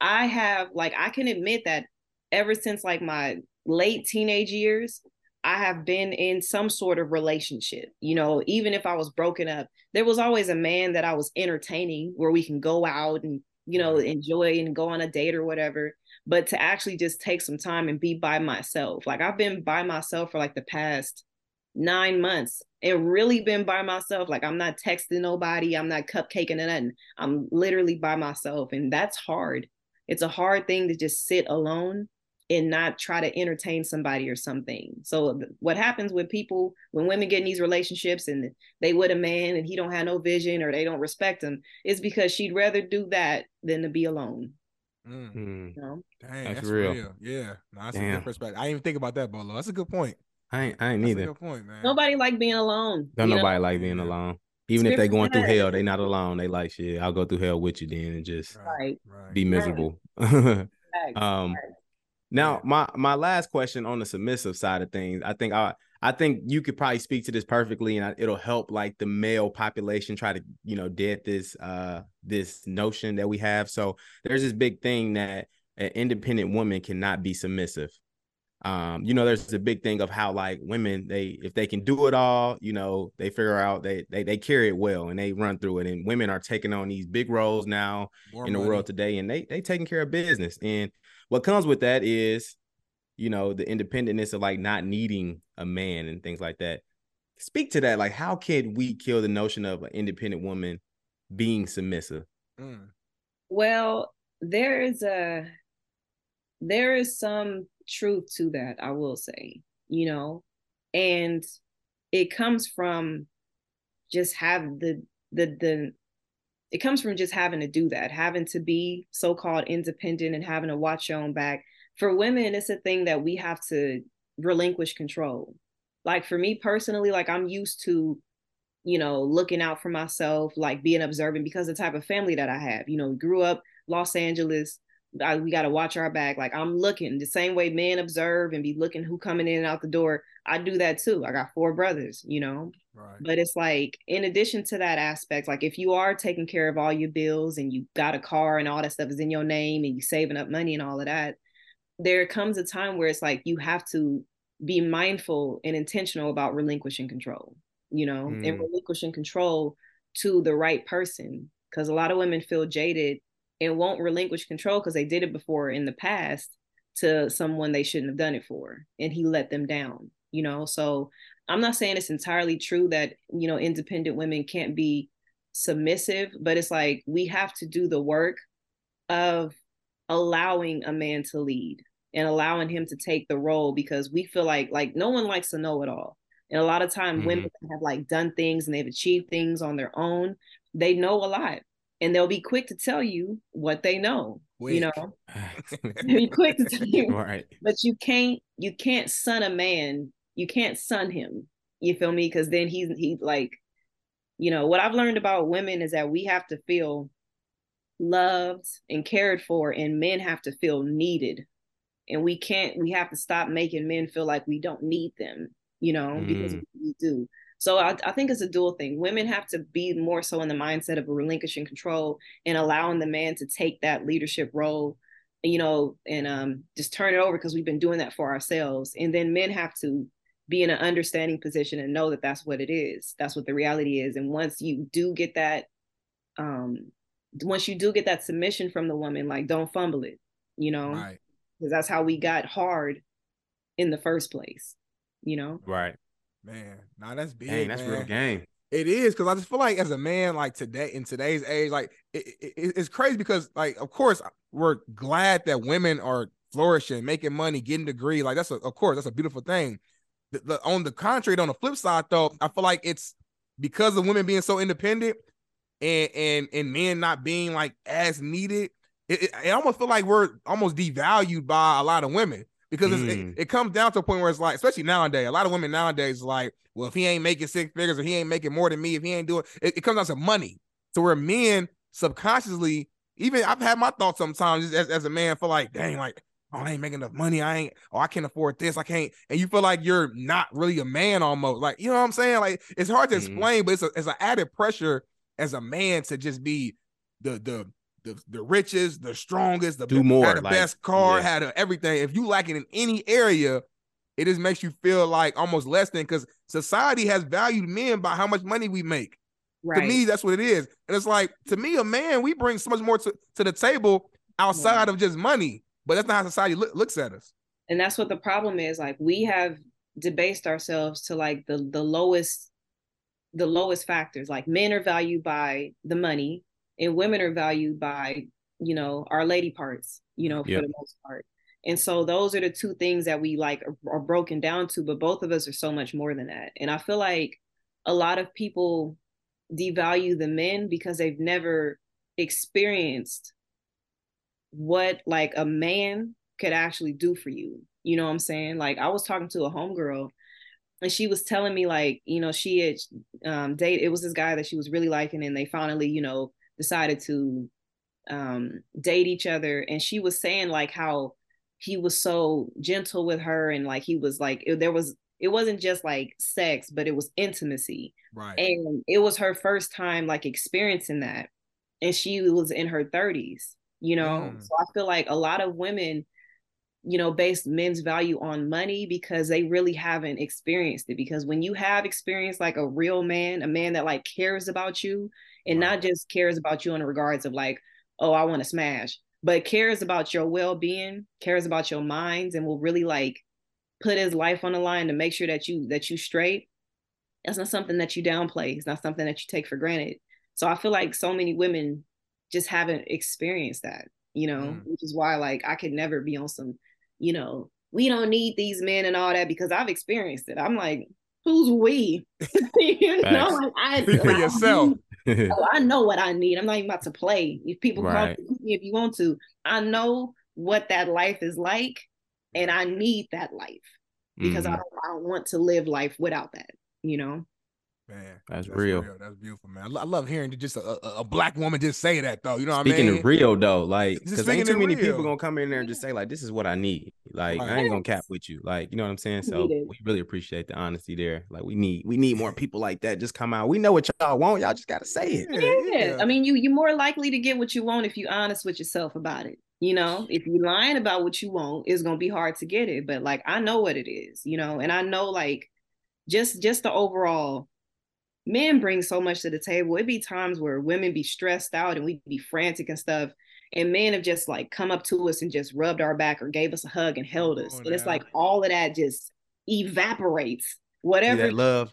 i have like i can admit that ever since like my late teenage years i have been in some sort of relationship you know even if i was broken up. There was always a man that i was entertaining where we can go out and you know enjoy and go on a date or whatever but to actually just take some time and be by myself. Like i've been by myself for like the past nine months and really been by myself. Like I'm not texting nobody, I'm not cupcaking and nothing. I'm literally by myself. And that's hard. It's a hard thing to just sit alone and not try to entertain somebody or something. So what happens with people when women get in these relationships and they with a man and he don't have no vision or they don't respect him is because she'd rather do that than to be alone. Mm. You know? Dang, that's, that's real. real. Yeah, no, that's Damn. a good perspective. I didn't even think about that, Bolo. That's a good point. I ain't, I ain't neither. point, man. Nobody like being alone. Don't nobody know? like being alone. Even if they're going through hell, they not alone. They like shit. I'll go through hell with you then and just Right. Right. be miserable. Facts. um Right. now my my last question on the submissive side of things, I think I I think you could probably speak to this perfectly and I- it'll help like the male population try to, you know, dead this uh this notion that we have. So there's this big thing that an independent woman cannot be submissive. Um, you know, there's a big thing of how like women, they if they can do it all, you know, they figure out they they they carry it well and they run through it. And women are taking on these big roles now More in the money. world today and they they taking care of business and what comes with that is you know the independentness of like not needing a man and things like that speak to that like how can we kill the notion of an independent woman being submissive Mm. Well, there is a there is some truth to that, I will say, you know, and it comes from just have the the the it comes from just having to do that, having to be so-called independent and having to watch your own back. For women, it's a thing that we have to relinquish control. Like for me personally, like I'm used to you know, looking out for myself, like being observant because the type of family that I have, you know, grew up Los Angeles. I, we got to watch our back. Like I'm looking the same way men observe and be looking who coming in and out the door. I do that too. I got four brothers, you know, Right. but it's like in addition to that aspect, like if you are taking care of all your bills and you got a car and all that stuff is in your name and you saving up money and all of that, there comes a time where it's like you have to be mindful and intentional about relinquishing control, you know, and Mm. relinquishing control to the right person. Because a lot of women feel jaded and won't relinquish control because they did it before in the past to someone they shouldn't have done it for and he let them down you know? So i'm not saying it's entirely true that you know independent women can't be submissive but it's like we have to do the work of allowing a man to lead and allowing him to take the role because we feel like like no one likes to know it all. And a lot of time Mhm. women have like done things and they've achieved things on their own. They know a lot and they'll be quick to tell you what they know you know? Be quick to tell you. Right. But you can't you can't son a man you can't son him you feel me? Because then he's he's like you know what i've learned about women is that we have to feel loved and cared for and men have to feel needed. And we can't we have to stop making men feel like we don't need them you know because Mm. we do so I, I think it's a dual thing. Women have to be more so in the mindset of relinquishing control and allowing the man to take that leadership role you know and um just turn it over because we've been doing that for ourselves. And then men have to be in an understanding position and know that that's what it is. That's what the reality is. And once you do get that um once you do get that submission from the woman like don't fumble it you know? Right. because that's how we got hard in the first place you know? Right Man. Nah, that's big. dang that's man. real game It is because I just feel like as a man, like today in today's age, like it, it, it's crazy because like of course we're glad that women are flourishing, making money, getting degree. Like that's a, of course that's a beautiful thing. The, the, on the contrary, on the flip side though, I feel like it's because of women being so independent and and and men not being like as needed. It, it, I almost feel like we're almost devalued by a lot of women because it's, Mm. it, it comes down to a point where it's like, especially nowadays, a lot of women nowadays like, well, if he ain't making six figures or he ain't making more than me, if he ain't doing it, it comes down to money. So where men subconsciously, even I've had my thoughts sometimes as, as a man, for like, dang, like, oh, I ain't making enough money. I ain't, oh, I can't afford this. I can't. And you feel like you're not really a man almost. Like, you know what I'm saying? Like, it's hard to Mhm. explain, but it's a, it's an added pressure as a man to just be the the the, the richest, the strongest, the Do have more, the like, best car, yeah. had a, everything. If you lack it in any area, it just makes you feel like almost less than because society has valued men by how much money we make. right To me, that's what it is. And it's like to me, a man, we bring so much more to, to the table outside of just money. But that's not how society look, looks at us. and that's what the problem is like we have debased ourselves to like the the lowest the lowest factors like men are valued by the money and women are valued by you know our lady parts you know for Yep. the most part and so those are the two things that we like are, are broken down to but both of us are so much more than that and i feel like a lot of people devalue the men because they've never experienced what like a man could actually do for you. You know what I'm saying? Like I was talking to a homegirl and she was telling me like, you know, she had um date it was this guy that she was really liking and they finally, you know, decided to um date each other and she was saying like how he was so gentle with her and like he was like it, there was it wasn't just like sex but it was intimacy Right. and it was her first time like experiencing that and she was in her 30s you know Mm. so i feel like a lot of women you know base men's value on money because they really haven't experienced it because when you have experienced like a real man a man that like cares about you and Right. not just cares about you in regards of like oh i want to smash but cares about your well-being cares about your minds and will really like put his life on the line to make sure that you that you straight that's not something that you downplay it's not something that you take for granted so i feel like so many women just haven't experienced that you know Mm. which is why like i could never be on some you know we don't need these men and all that because i've experienced it i'm like who's we you know like i for I- yourself. Oh, I know what I need. I'm not even about to play. If people Right. come to me if you want to, I know what that life is like, and I need that life because I Mhm. don't I don't want to live life without that. You know. Man, That's real. That's beautiful, man. I, I love hearing just a, a, a black woman just say that, though. You know what Speaking I mean? of real though, like because speaking ain't too many real. people gonna come in there and just say like, "This is what I need." Like I ain't gonna cap with you. Like you know what I'm saying. So we really appreciate the honesty there. Like we need we need more people like that. Just come out. We know what y'all want. Y'all just gotta say it. Yeah. I mean, you you're more likely to get what you want if you're honest with yourself about it. You know, if you're lying about what you want, it's gonna be hard to get it. But like I know what it is, you know, and I know like just just the overall men bring so much to the table. It'd be times where women be stressed out and we'd be frantic and stuff. And men have just like come up to us and just rubbed our back or gave us a hug and held us. Oh, and it's like all of that just evaporates. Whatever love.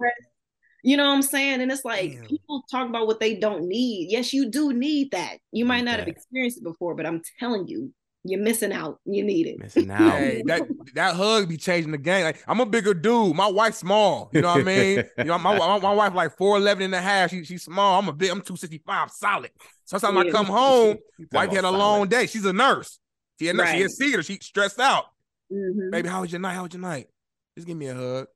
you know what I'm saying? And it's like Damn. people talk about what they don't need. Yes, you do need that. You might not have experienced it before, but I'm telling you, you're missing out. You need it. Missing out. Hey, that that hug be changing the game. Like I'm a bigger dude. My wife's small. You know what I mean? You know, my, my, my wife like 4'11 and a half. She, she's small. I'm a big, I'm 265 solid. Sometimes I come home, wife had a about long day. She's a nurse. She a nurse. She Right. a theater. She stressed out. Mhm. Baby, how was your night? How was your night? Just give me a hug.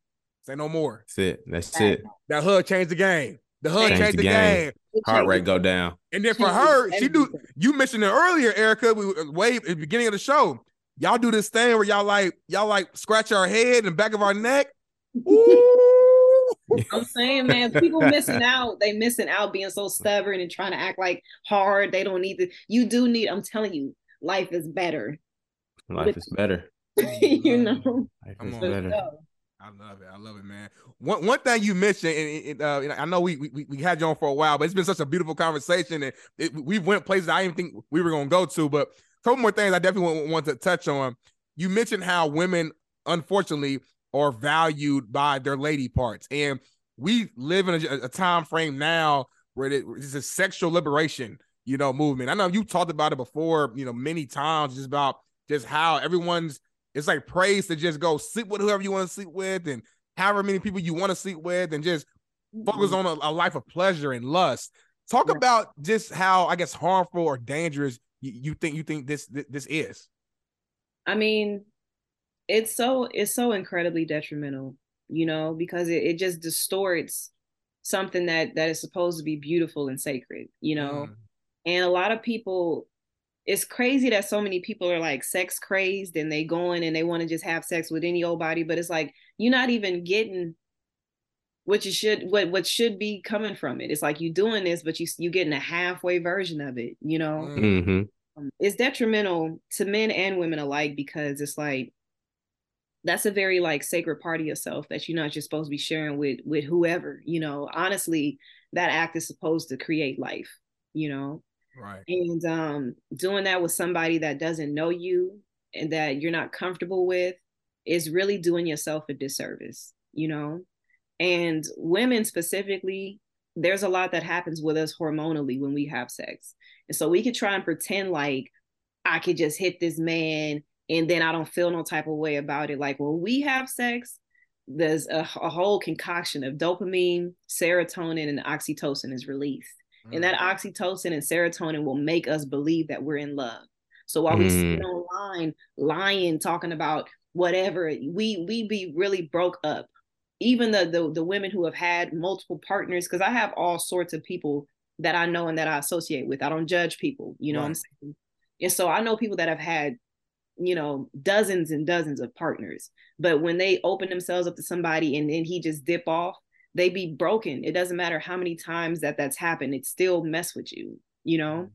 Say no more. That's it. That's Right. it. That hug changed the game. The hug Changed changed the the game. game. Heart rate go down. And then for her, she do. You mentioned it earlier, Erica. We were way at the beginning of the show. Y'all do this thing where y'all like y'all like scratch our head and back of our neck. Ooh. I'm saying, man, people missing out. They missing out being so stubborn and trying to act like hard. They don't need to. You do need. I'm telling you, life is better. Life is better. you know. Life Come is on. better. So, I love it. I love it, man. One one thing you mentioned, and, and, uh, and I know we, we we had you on for a while, but it's been such a beautiful conversation, and it, we went places I didn't think we were going to go to. But a couple more things I definitely want, to touch on. You mentioned how women, unfortunately, are valued by their lady parts, and we live in a, a time frame now where it, it's a sexual liberation, you know, movement. I know you talked about it before, you know, many times, just about just how everyone's it's like praise to just go sleep with whoever you want to sleep with and however many people you want to sleep with and just focus on a, a life of pleasure and lust. Talk Right. about just how I guess harmful or dangerous you, you think you think this this, this is. I mean, it's so it's so incredibly detrimental, you know, because it, it just distorts something that that is supposed to be beautiful and sacred, you know. Mm. And a lot of people it's crazy that so many people are like sex crazed and they go in and they want to just have sex with any old body, but it's like you're not even getting what you should what what should be coming from it. It's like you're doing this, but you you getting a halfway version of it, you know Mm. hmm um, it's detrimental to men and women alike because it's like that's a very like sacred part of yourself that you're not just supposed to be sharing with with whoever you know honestly that act is supposed to create life you know Right. and um doing that with somebody that doesn't know you and that you're not comfortable with is really doing yourself a disservice you know? And women specifically there's a lot that happens with us hormonally when we have sex. And so we could try and pretend like i could just hit this man and then i don't feel no type of way about it. Like when we have sex there's a, a whole concoction of dopamine serotonin and oxytocin is released and that oxytocin and serotonin will make us believe that we're in love. So while we sit Mm. online lying, talking about whatever, we we be really broke up even the the, the women who have had multiple partners, because I have all sorts of people that I know and that I associate with. I don't judge people, you know right. what I'm saying? And so I know people that have had, you know, dozens and dozens of partners. But when they open themselves up to somebody and then he just dip off, they be broken. It doesn't matter how many times that that's happened, it still mess with you, you know?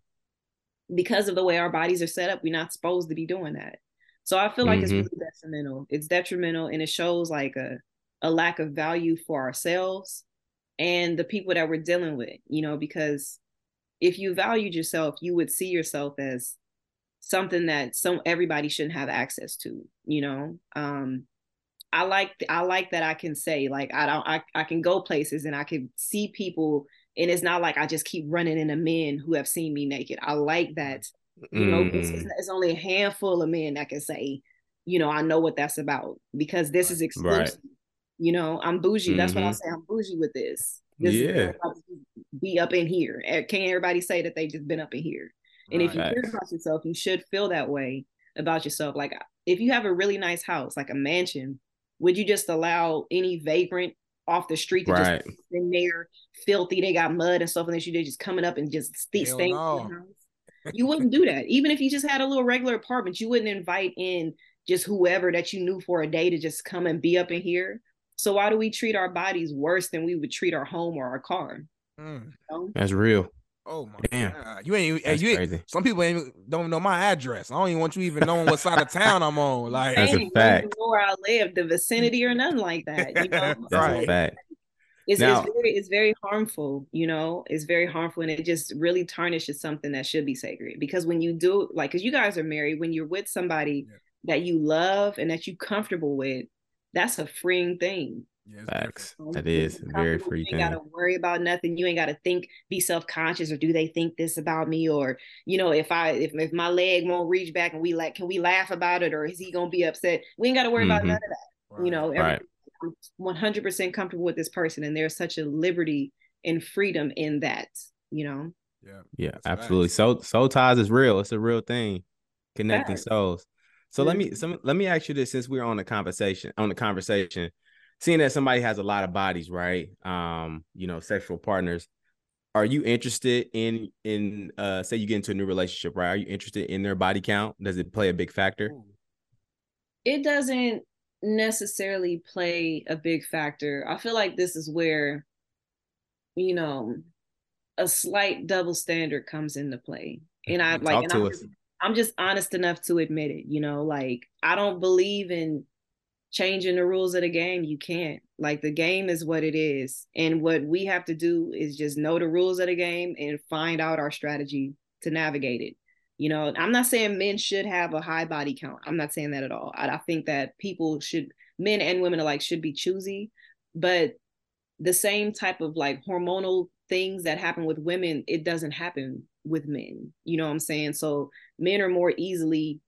Because of the way our bodies are set up, we're not supposed to be doing that. So I feel like mm-hmm. it's really detrimental. It's detrimental and it shows like a a lack of value for ourselves and the people that we're dealing with, you know, because if you valued yourself, you would see yourself as something that some everybody shouldn't have access to, you know. Um I like I like that I can say like I don't I, I can go places and I can see people and it's not like I just keep running into men who have seen me naked. I like that you know mm. it's, it's, only a handful of men that can say you know I know what that's about because this is exclusive. Right. You know, I'm bougie. Mm-hmm. That's what I say. I'm bougie with this. this yeah. be up in here. Can't everybody say that they've just been up in here? And right. if you care about yourself, you should feel that way about yourself. Like if you have a really nice house, like a mansion, would you just allow any vagrant off the street to right. just in there filthy? They got mud and stuff, and then you just coming up and just st- staying. No. you wouldn't do that. Even if you just had a little regular apartment, you wouldn't invite in just whoever that you knew for a day to just come and be up in here. So why do we treat our bodies worse than we would treat our home or our car? Mm. You know? That's real. Oh my Damn. god! You ain't, That's you ain't, some people ain't don't know my address. I don't even want you even knowing what side of town I'm on. Like That's a fact. Know where I live, the vicinity or nothing like that. You know? That's right. a fact. It's, now, it's, very, it's very harmful, you know, it's very harmful and it just really tarnishes something that should be sacred. Because when you do like because you guys are married, when you're with somebody yeah. that you love and that you comfortable with, that's a freeing thing. Yeah, Facts. That is very free. You ain't gotta worry about nothing. You ain't gotta think, be self conscious, or do they think this about me? Or you know, if I if, if my leg won't reach back and we like, can we laugh about it, or is he gonna be upset? We ain't gotta worry mm-hmm. about none of that. Right. You know, right. I'm 100 percent comfortable with this person, and there's such a liberty and freedom in that. You know. Yeah. Yeah. absolutely. Soul soul ties is real. It's a real thing. Connecting souls. So mm-hmm. let me some let me ask you this since we're on the conversation on the conversation seeing that somebody has a lot of bodies, right? Um, you know, sexual partners. Are you interested in in uh say you get into a new relationship, right? Are you interested in their body count? Does it play a big factor? It doesn't necessarily play a big factor. I feel like this is where you know a slight double standard comes into play. And I like and I'm just, I'm just honest enough to admit it, you know, like I don't believe in changing the rules of the game you can't. Like the game is what it is. And what we have to do is just know the rules of the game and find out our strategy to navigate it. You know i'm not saying men should have a high body count. I'm not saying that at all. I, I think that people should men and women alike should be choosy. But the same type of like hormonal things that happen with women it doesn't happen with men. You know what i'm saying? So men are more easily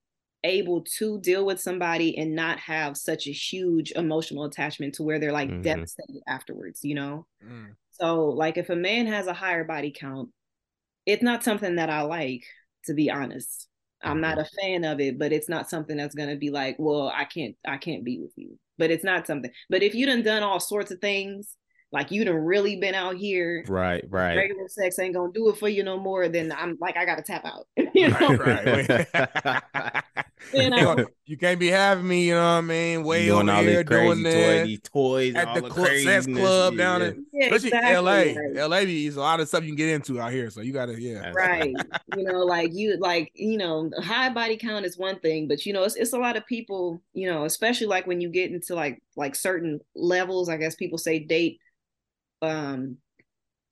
able to deal with somebody and not have such a huge emotional attachment to where they're like mm-hmm. devastated afterwards, you know? Mm. So, like, if a man has a higher body count, it's not something that I like, to be honest. I'm not mm-hmm. a fan of it, but it's not something that's gonna be like, well, I can't, I can't be with you. But it's not something. But if you done done all sorts of things like you done really been out here. Right, right. Regular sex ain't gonna do it for you no more. Then I'm like, I gotta tap out. you know, right. right. you, know? you can't be having me. You know what I mean? Way doing over here doing that. These toys at the, the club, sex club down yeah. in yeah, exactly, LA. LA is a lot of stuff you can get into out here. So you gotta, yeah. Right. you know, like you, like you know, high body count is one thing, but you know, it's it's a lot of people. You know, especially like when you get into like like certain levels. I guess people say date um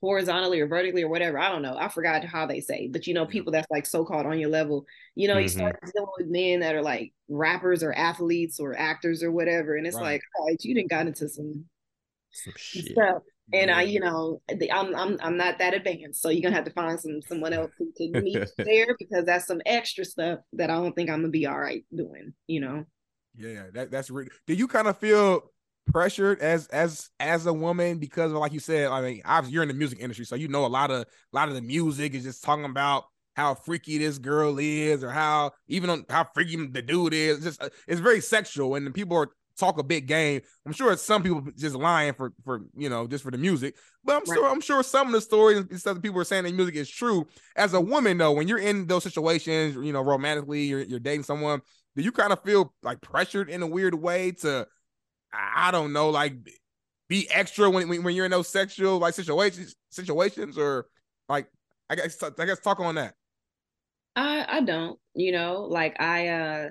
horizontally or vertically or whatever. I don't know. I forgot how they say, but you know, people that's like so called on your level, you know, mm-hmm. you start dealing with men that are like rappers or athletes or actors or whatever. And it's right. like, all right, you didn't got into some, some stuff. And yeah. I, you know, I'm I'm I'm not that advanced, so you're gonna have to find some someone else to, to meet there because that's some extra stuff that I don't think I'm gonna be all right doing. You know. Yeah, that that's re- do you kind of feel pressured as as as a woman because of like you said i mean obviously you're in the music industry so you know a lot of a lot of the music is just talking about how freaky this girl is or how even on how freaky the dude is it's just uh, it's very sexual and people are talk a big game. I'm sure some people just lying for for you know just for the music, but I'm Right. sure I'm sure some of the stories and stuff that people are saying the music is true. As a woman though, when you're in those situations, you know, romantically, you're you're dating someone, do you kind of feel like pressured in a weird way to, I don't know, like be extra when when, when you're in those sexual like situations situations or like I guess I guess talk on that. I I don't, you know, like I uh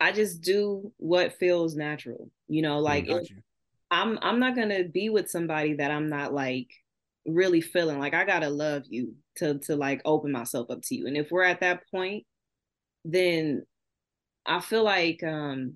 I just do what feels natural. You know, like Got you. I'm I'm not gonna be with somebody that I'm not like really feeling like I gotta love you to to like open myself up to you. And if we're at that point, then I feel like um,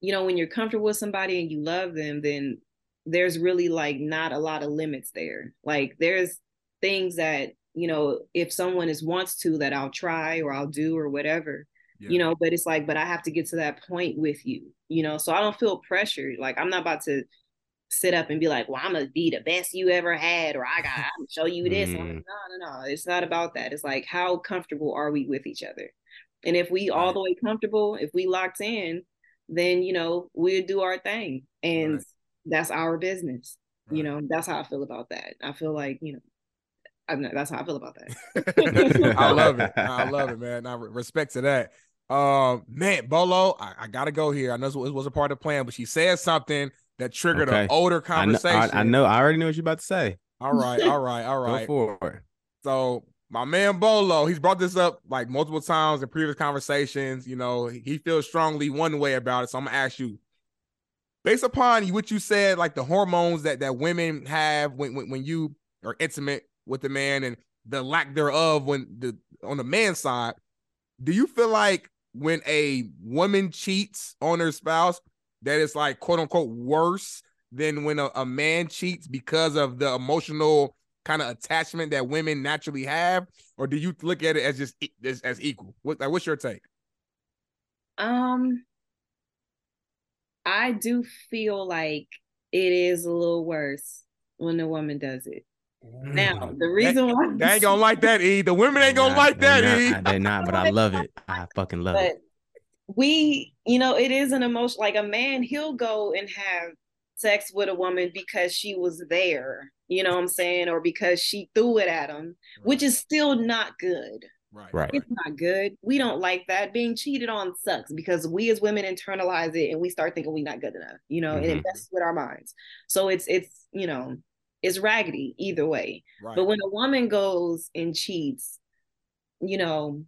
you know, when you're comfortable with somebody and you love them, then there's really like not a lot of limits there. Like there's things that, you know, if someone is wants to that I'll try or I'll do or whatever Yeah. you know but it's like but i have to get to that point with you you know so i don't feel pressured like i'm not about to sit up and be like well i'm gonna be the best you ever had or i got i'm show you this I'm like, Mm. no no no it's not about that it's like how comfortable are we with each other and if we all the way comfortable if we locked in then you know we'll do our thing and Right. that's our business you know that's how i feel about that i feel like you know I know, that's how i feel about that I love it. I love it, man. I respect to that. Um, man, Bolo, I, I gotta go here. I know this was, was a part of the plan, but she said something that triggered Okay. an older I know, conversation. I, I know. I already know what you're about to say. All right, all right, all Go right. for it. So my man Bolo, he's brought this up like multiple times in previous conversations. You know, he feels strongly one way about it. So I'm gonna ask you, based upon what you said, like the hormones that that women have when when, when you are intimate with the man and the lack thereof when the on the man side, do you feel like when a woman cheats on her spouse, that it's like quote unquote worse than when a, a man cheats because of the emotional kind of attachment that women naturally have, or do you look at it as just as, as equal? What like, what's your take? Um, I do feel like it is a little worse when the woman does it. Now, the reason why They ain't gonna like that, E. The women ain't gonna Nah, like that, not, E. I- They not, but I love it. I fucking love but it. we, you know, it is an emotion. Like a man, he'll go and have sex with a woman because she was there. You know what I'm saying, or because she threw it at him, which is still not good. right, Right. It's not good. We don't like that. Being cheated on sucks because we as women internalize it and we start thinking we're not good enough, you know, and it Mhm. messes with our minds. So it's it's you know, it's raggedy either way. right. But when a woman goes and cheats, you know,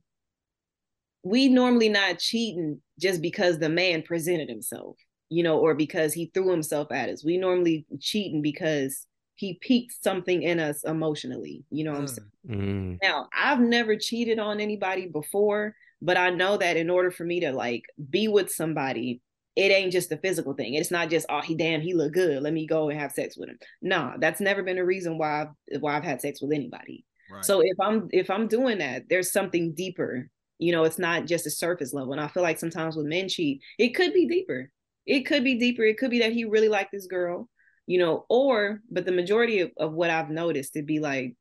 we normally not cheating just because the man presented himself, you know, or because he threw himself at us. We normally cheating because he piqued something in us emotionally, you know what I'm saying? Mm, Mm. Now, I've never cheated on anybody before, but I know that in order for me to like be with somebody, it ain't just a physical thing. It's not just oh he damn he look good. Let me go and have sex with him. Nah, that's never been a reason why I've why I've had sex with anybody. right. So if I'm if I'm doing that, there's something deeper. You know, it's not just a surface level. And I feel like sometimes with men cheat, it could be deeper. It could be deeper. It could be that he really liked this girl, you know, or but the majority of, of what I've noticed to be like,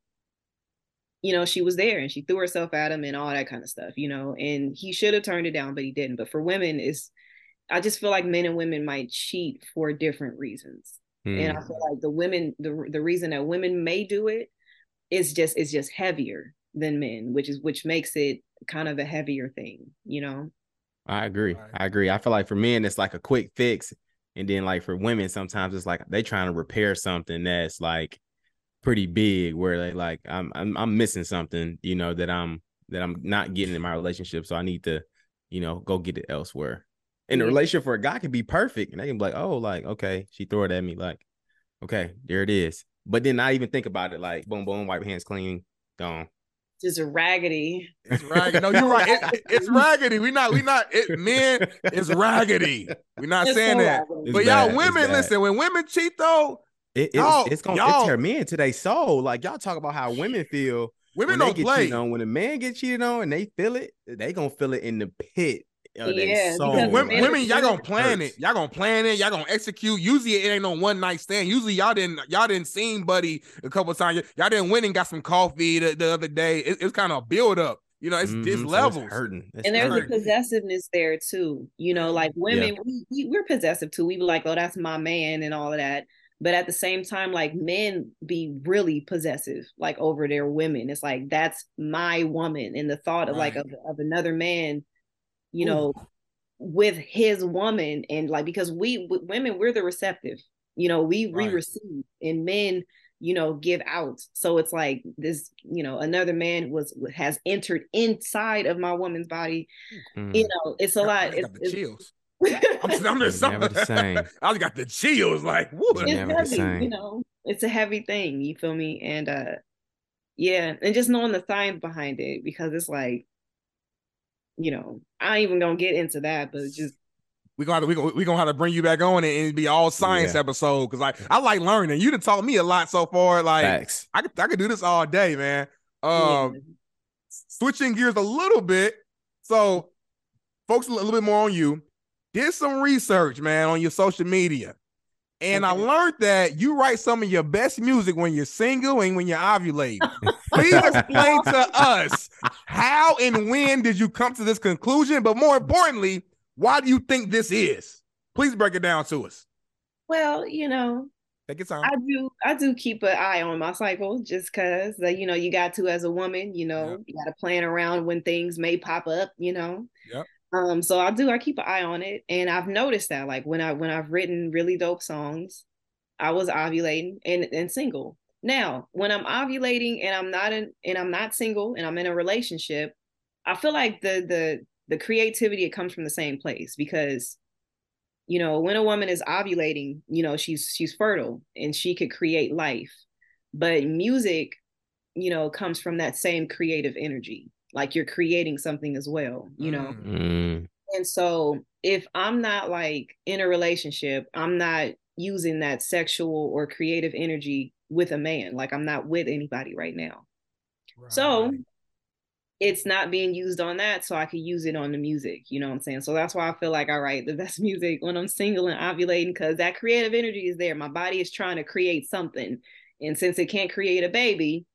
you know, she was there and she threw herself at him and all that kind of stuff, you know, and he should have turned it down, but he didn't. But for women, it's I just feel like men and women might cheat for different reasons. And I Mm. feel like the women, the the reason that women may do it is just is just heavier than men, which is which makes it kind of a heavier thing, you know. I agree. Right. I agree. I feel like for men, it's like a quick fix. And then like for women, sometimes it's like they trying to repair something that's like pretty big where they like I'm I'm I'm missing something, you know, that I'm that I'm not getting in my relationship. So I need to, you know, go get it elsewhere. And the relationship for a guy can be perfect. And they can be like, oh, like, okay, she threw it at me. Like, okay, there it is. But then I even think about it, like boom, boom, wipe hands clean, gone. Just a raggedy. It's raggedy. No, you're right. It- it's raggedy. We not. We not. It, men, it's raggedy. We're not It's saying so that. raggedy. But bad. y'all It's women, listen. When women cheat, though, It, Y'all- it's, it's gonna y'all- it tear men to their soul. Like y'all talk about how women feel women when don't get play. cheated on. When a man get cheated on and they feel it, they gonna feel it in the pit of Yeah, their soul. because women, women, y'all gonna plan hurts. it. Y'all gonna plan it. Y'all gonna execute. Usually, it ain't no one night stand. Usually, y'all didn't y'all didn't seen Buddy a couple times. Y'all didn't win and got some coffee the, the other day. It, it's kind of a build up. You know, it's, it's so levels. hurting. It's and there's a possessiveness there too. You know, like women, we, we, we're possessive too. We be like, oh, that's my man and all of that. But at the same time, like men be really possessive, like over their women. It's like that's my woman, and the thought of like of, of another man, you Ooh. know, with his woman, and like because we w- women we're the receptive. You know, we we Right. receive, and men, you know, give out. So it's like this, you know, another man was has entered inside of my woman's body. Mm. You know, it's a I lot. It's, the it's, chills. I'm, just- I'm just Never the same. I just got the chills. Like, woo. It's never the heavy, same. you know. It's a heavy thing. You feel me? And uh, yeah, and just knowing the science behind it because it's like, you know, I ain't even gonna get into that, but just we gonna have to, we gonna we gonna have to bring you back on and it'd be all science Yeah. episode because like I like learning. You done taught me a lot so far. Like Facts. I could I could do this all day, man. Um, yeah. switching gears a little bit. So, folks, a little bit more on you. Did some research, man, on your social media, and I learned that you write some of your best music when you're single and when you're ovulating. Please explain to us how and when did you come to this conclusion, but more importantly, why do you think this is? Please break it down to us. Well, you know, Take your time. I do I do keep an eye on my cycle just cause like, you know, you got to as a woman, you know, Yep. you gotta plan around when things may pop up, you know. Yep. Um, so I do, I keep an eye on it. And I've noticed that like when I when I've written really dope songs, I was ovulating and, and single. Now, when I'm ovulating and I'm not in and I'm not single and I'm in a relationship, I feel like the the the creativity it comes from the same place because you know when a woman is ovulating you know she's she's fertile and she could create life but music you know comes from that same creative energy like you're creating something as well you know Mm. Mm. and so if i'm not like in a relationship i'm not using that sexual or creative energy with a man like i'm not with anybody right now so it's not being used on that, so I could use it on the music. You know what I'm saying? So that's why I feel like I write the best music when I'm single and ovulating because that creative energy is there. My body is trying to create something. And since it can't create a baby,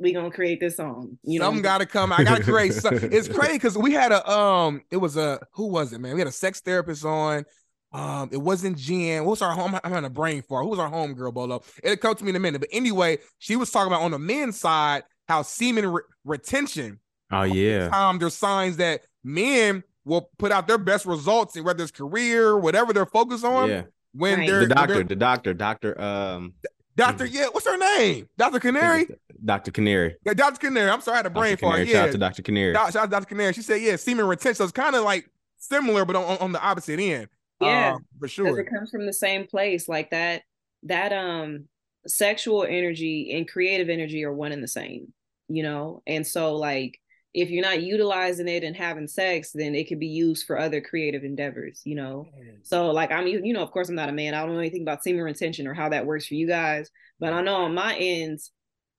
we gonna create this song. You know, Something gotta come. I gotta create something. It's crazy because we had a um, it was a who was it, man? We had a sex therapist on. Um, it wasn't Jen. What's our home? I'm having a brain fart. Who was our home girl, Bolo? It'll come to me in a minute. But anyway, she was talking about on the men's side how semen re- retention. Oh yeah. Um, there's signs that men will put out their best results in whether it's career, whatever they're focused on. Yeah. When Right. they're The doctor, they're- the doctor, Doctor um Doctor, yeah, what's her name? Dr. Canary. Dr. Canary. Yeah, Dr. Canary. I'm sorry, I had a brain Dr. fart. Canary. Yeah, Shout out to Dr. Canary. Doc- shout out to Dr. Canary. She said, yeah, semen retention. So it's kind of like similar, but on, on- on the opposite end. Yeah, Uh, for because sure. it comes from the same place. Like that, that um sexual energy and creative energy are one and the same, you know? And so like if you're not utilizing it and having sex, then it could be used for other creative endeavors, you know. So like I'm you know, of course I'm not a man. I don't know anything about semen retention or how that works for you guys, but I know on my ends,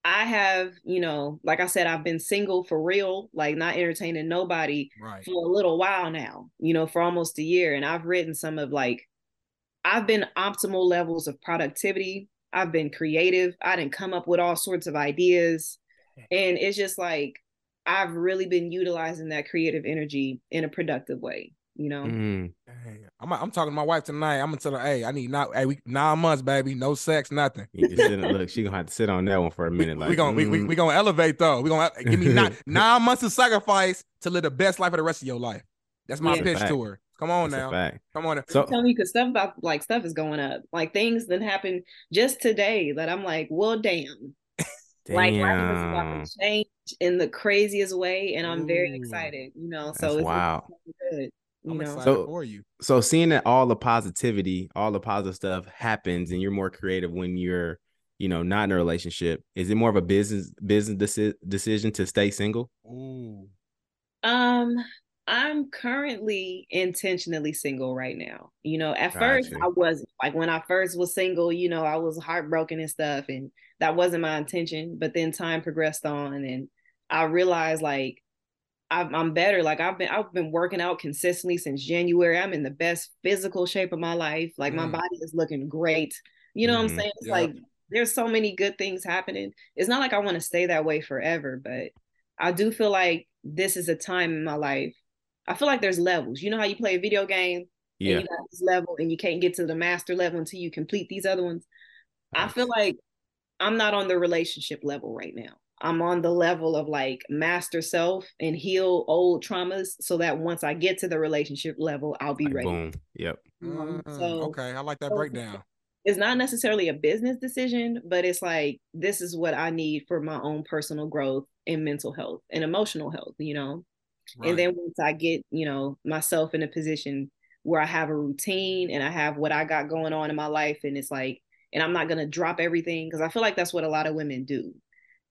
I have, you know, like I said, I've been single for real, like not entertaining nobody Right. for a little while now, you know, for almost a year. And I've written some of like, I've been optimal levels of productivity. I've been creative. I didn't come up with all sorts of ideas. And it's just like, I've really been utilizing that creative energy in a productive way, you know? Mm. Dang. I'm, I'm talking to my wife tonight. I'm gonna tell her, hey, I need not, hey, we nine months, baby, no sex, nothing. You just sit look, she gonna have to sit on that one for a minute. Like we gonna we, we, mm. we gonna elevate though. We gonna give me nine, nine months of sacrifice to live the best life of the rest of your life. That's my Yeah. pitch to her. Come on That's a now, fact. come on. So telling you because stuff about like stuff is going up. Like things that happen just today that I'm like, well, damn. Like life is about to change in the craziest way, and I'm very excited. You know, That's so it's wild. it's good. You I'm know, excited So- for you. So seeing that all the positivity, all the positive stuff happens, and you're more creative when you're, you know, not in a relationship. Is it more of a business business deci- decision to stay single? Ooh. um, I'm currently intentionally single right now. You know, at first I wasn't like when I first was single. You know, I was heartbroken and stuff, and that wasn't my intention. But then time progressed on, and I realized like I'm, I'm better. Like I've been I've been working out consistently since January. I'm in the best physical shape of my life. Like my Mm. body is looking great. You know what Mhm. I'm saying? It's Yep. like there's so many good things happening. It's not like I want to stay that way forever, but I do feel like this is a time in my life. I feel like there's levels. You know how you play a video game Yeah. and you got this level and you can't get to the master level until you complete these other ones. I feel like I'm not on the relationship level right now. I'm on the level of like master self and heal old traumas so that once I get to the relationship level, I'll be Like, ready. boom. Yep. Um, Mm, so- okay, I like that so- breakdown. It's not necessarily a business decision, but it's like this is what I need for my own personal growth and mental health and emotional health, you know. Right. And then once I get, you know, myself in a position where I have a routine and I have what I got going on in my life, and it's like, and I'm not gonna drop everything because I feel like that's what a lot of women do.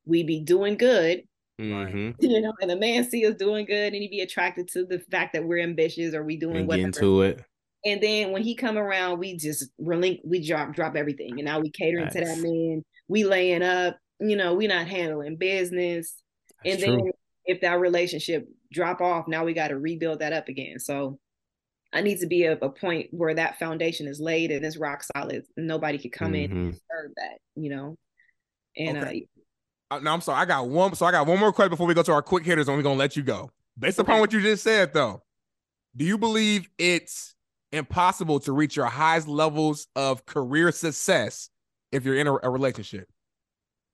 We be doing good, hmm you know, and a man see us doing good and he be attracted to the fact that we're ambitious or we doing And whatever. into it. And then when he come around, we just relink, we drop drop everything, and now we catering to that man. We laying up, you know, we not handling business. That's and true. then if that relationship drop off, now we got to rebuild that up again. So I need to be at a point where that foundation is laid and it's rock solid. Nobody could come in and disturb that, you know. And Okay. No, I'm sorry. I got one. So I got one more question before we go to our quick hitters, and we're gonna let you go. Based upon what you just said, though, do you believe it's impossible to reach your highest levels of career success if you're in a, a relationship?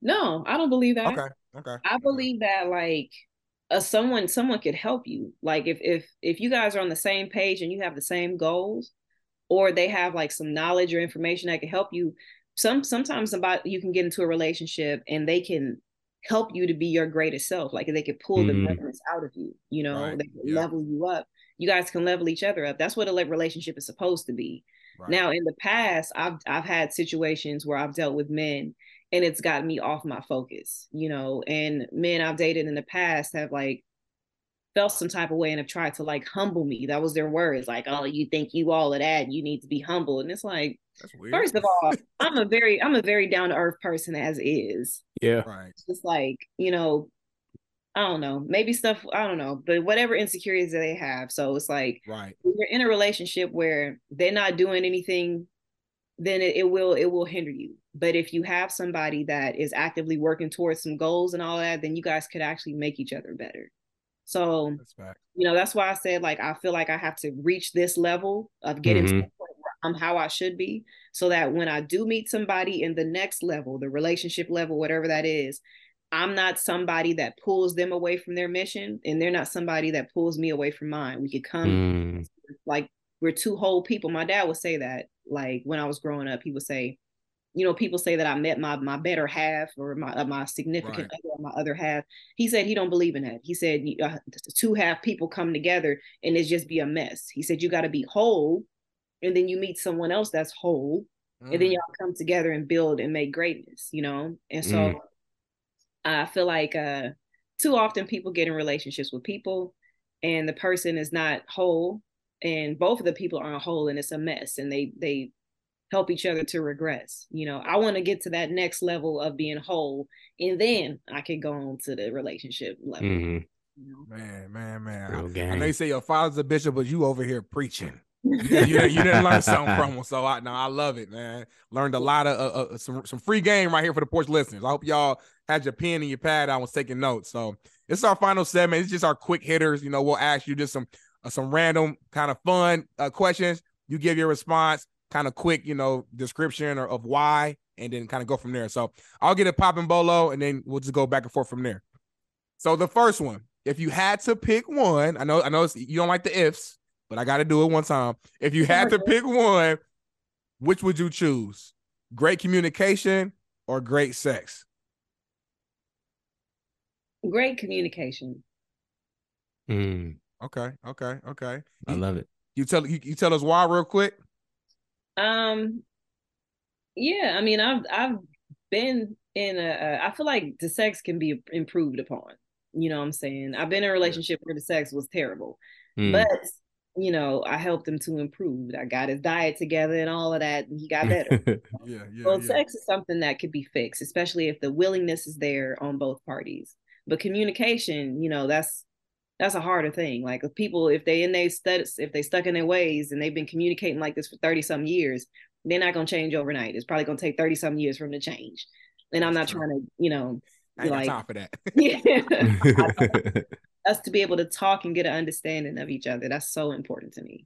no, I don't believe that. Okay. Okay. I believe that like uh, someone someone could help you. Like if if if you guys are on the same page and you have the same goals, or they have like some knowledge or information that can help you. Some sometimes somebody you can get into a relationship and they can help you to be your greatest self. Like they could pull the Mhm. greatness out of you. You know, Right. they Yeah. level you up. You guys can level each other up. That's what a relationship is supposed to be. Right. Now, in the past, I've I've had situations where I've dealt with men and it's gotten me off my focus, you know, and men I've dated in the past have like felt some type of way and have tried to like humble me. That was their words, like, oh, you think you all of that, you need to be humble. And it's like, That's weird. first of all, I'm a very, I'm a very down to earth person as is. Yeah. right. It's just like, you know, I don't know, maybe stuff, I don't know, but whatever insecurities that they have. So it's like Right. when you're in a relationship where they're not doing anything then it, it will it will hinder you but if you have somebody that is actively working towards some goals and all that then you guys could actually make each other better so That's you know that's why i said like i feel like i have to reach this level of getting to Mhm. the point where i'm how i should be so that when i do meet somebody in the next level the relationship level whatever that is i'm not somebody that pulls them away from their mission and they're not somebody that pulls me away from mine we could come Mm. like we're two whole people. My dad would say that, like when I was growing up, he would say, you know, people say that I met my my better half or my uh, my significant Right. other, or my other half. He said he don't believe in that. He said uh, two half people come together and it's just be a mess. He said you got to be whole, and then you meet someone else that's whole, and then Mm. y'all come together and build and make greatness. You know, and so Mm. I feel like uh too often people get in relationships with people and the person is not whole and both of the people aren't whole and it's a mess and they they help each other to regress you know i want to get to that next level of being whole and then i can go on to the relationship level Mhm. you know? Man, man, man. Real I, I gang. know you say your father's a bishop, but you over here preaching. you, didn't- you, you didn't learn something from him, so I no, I love it, man. Learned a lot of uh, uh, some some free game right here for the porch listeners. I hope y'all had your pen and your pad. I was taking notes. So this is our final segment. It's just our quick hitters. You know, we'll ask you just some uh, some random kind of fun uh, questions. You give your response, kind of quick, you know, description or of why, and then kind of go from there. So I'll get it popping bolo, and then we'll just go back and forth from there. So the first one, if you had to pick one, I know I know you don't like the ifs, but I got to do it one time. If you had to pick one, which would you choose? Great communication or great sex? great communication Mm. Okay, okay, okay. I You, love it. you tell you, you tell us why real quick. Um yeah i mean i've i've been in a. I feel like the sex can be improved upon you know what i'm saying i've been in a relationship where the sex was terrible Mm. but you know i helped him to improve i got his diet together and all of that and he got better Yeah, yeah, well yeah. sex is something that could be fixed especially if the willingness is there on both parties but communication you know that's that's a harder thing like if people if they in their studies if they stuck in their ways and they've been communicating like this for 30 some years they're not going to change overnight it's probably going to take 30 some years for them to change and i'm not true. trying to you know I ain't Like- got time for that. yeah, us to be able to talk and get an understanding of each other. That's so important to me.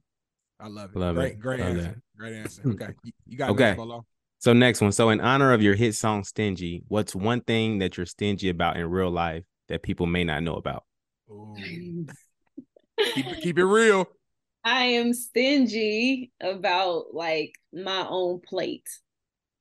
I love it. Love great, it. great Love answer. that. Great answer. Okay, you, you got Okay. okay. So next one. So in honor of your hit song "Stingy," what's one thing that you're stingy about in real life that people may not know about? Keep it, keep it real. I am stingy about like my own plate.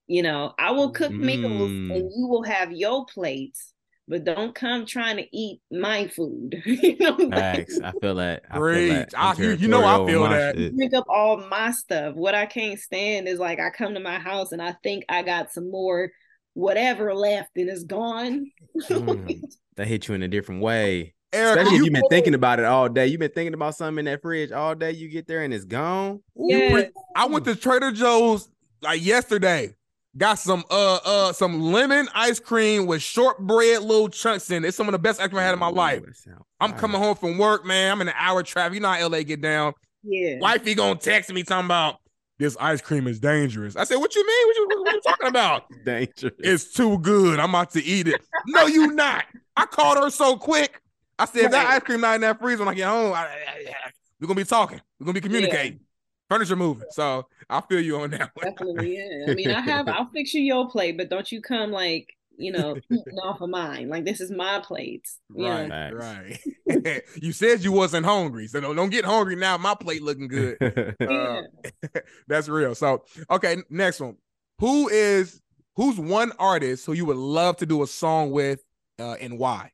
You know, I will cook meals Mm. and you will have your plates, but don't come trying to eat my food. you know, like, I feel that. I feel that. I- you- you know I feel that. shit. pick up all my stuff. What I can't stand is like I come to my house and I think I got some more whatever left and it's gone. Mm. That hit you in a different way. Erica, Especially if you, you've been thinking about it all day. You've been thinking about something in that fridge all day. You get there and it's gone. you pre- Yes. I went to Trader Joe's like yesterday. Got some uh uh some lemon ice cream with shortbread little chunks in it. It's some of the best ice cream I had in my life. I'm coming home from work, man. I'm in an hour traffic. You know how LA get down. Yeah. Wifey gonna text me talking about this ice cream is dangerous. I said, "What you mean? What you, what you talking about? Dangerous. It's too good. I'm about to eat it." no, you not. I called her so quick. I said, "If that ice cream not in that freezer when I get home, I, I- I- we're gonna be talking. We're gonna be communicating. Furniture moving." So I feel you on that one. Definitely, yeah. I mean, I have. I'll fix you your plate, but don't you come like you know off of mine. Like this is my plate. You Right, know? Right. you said you wasn't hungry, so don't, don't get hungry now. My plate looking good. Yeah. That's real. So, okay, next one. Who is who's one artist who you would love to do a song with, uh, and why?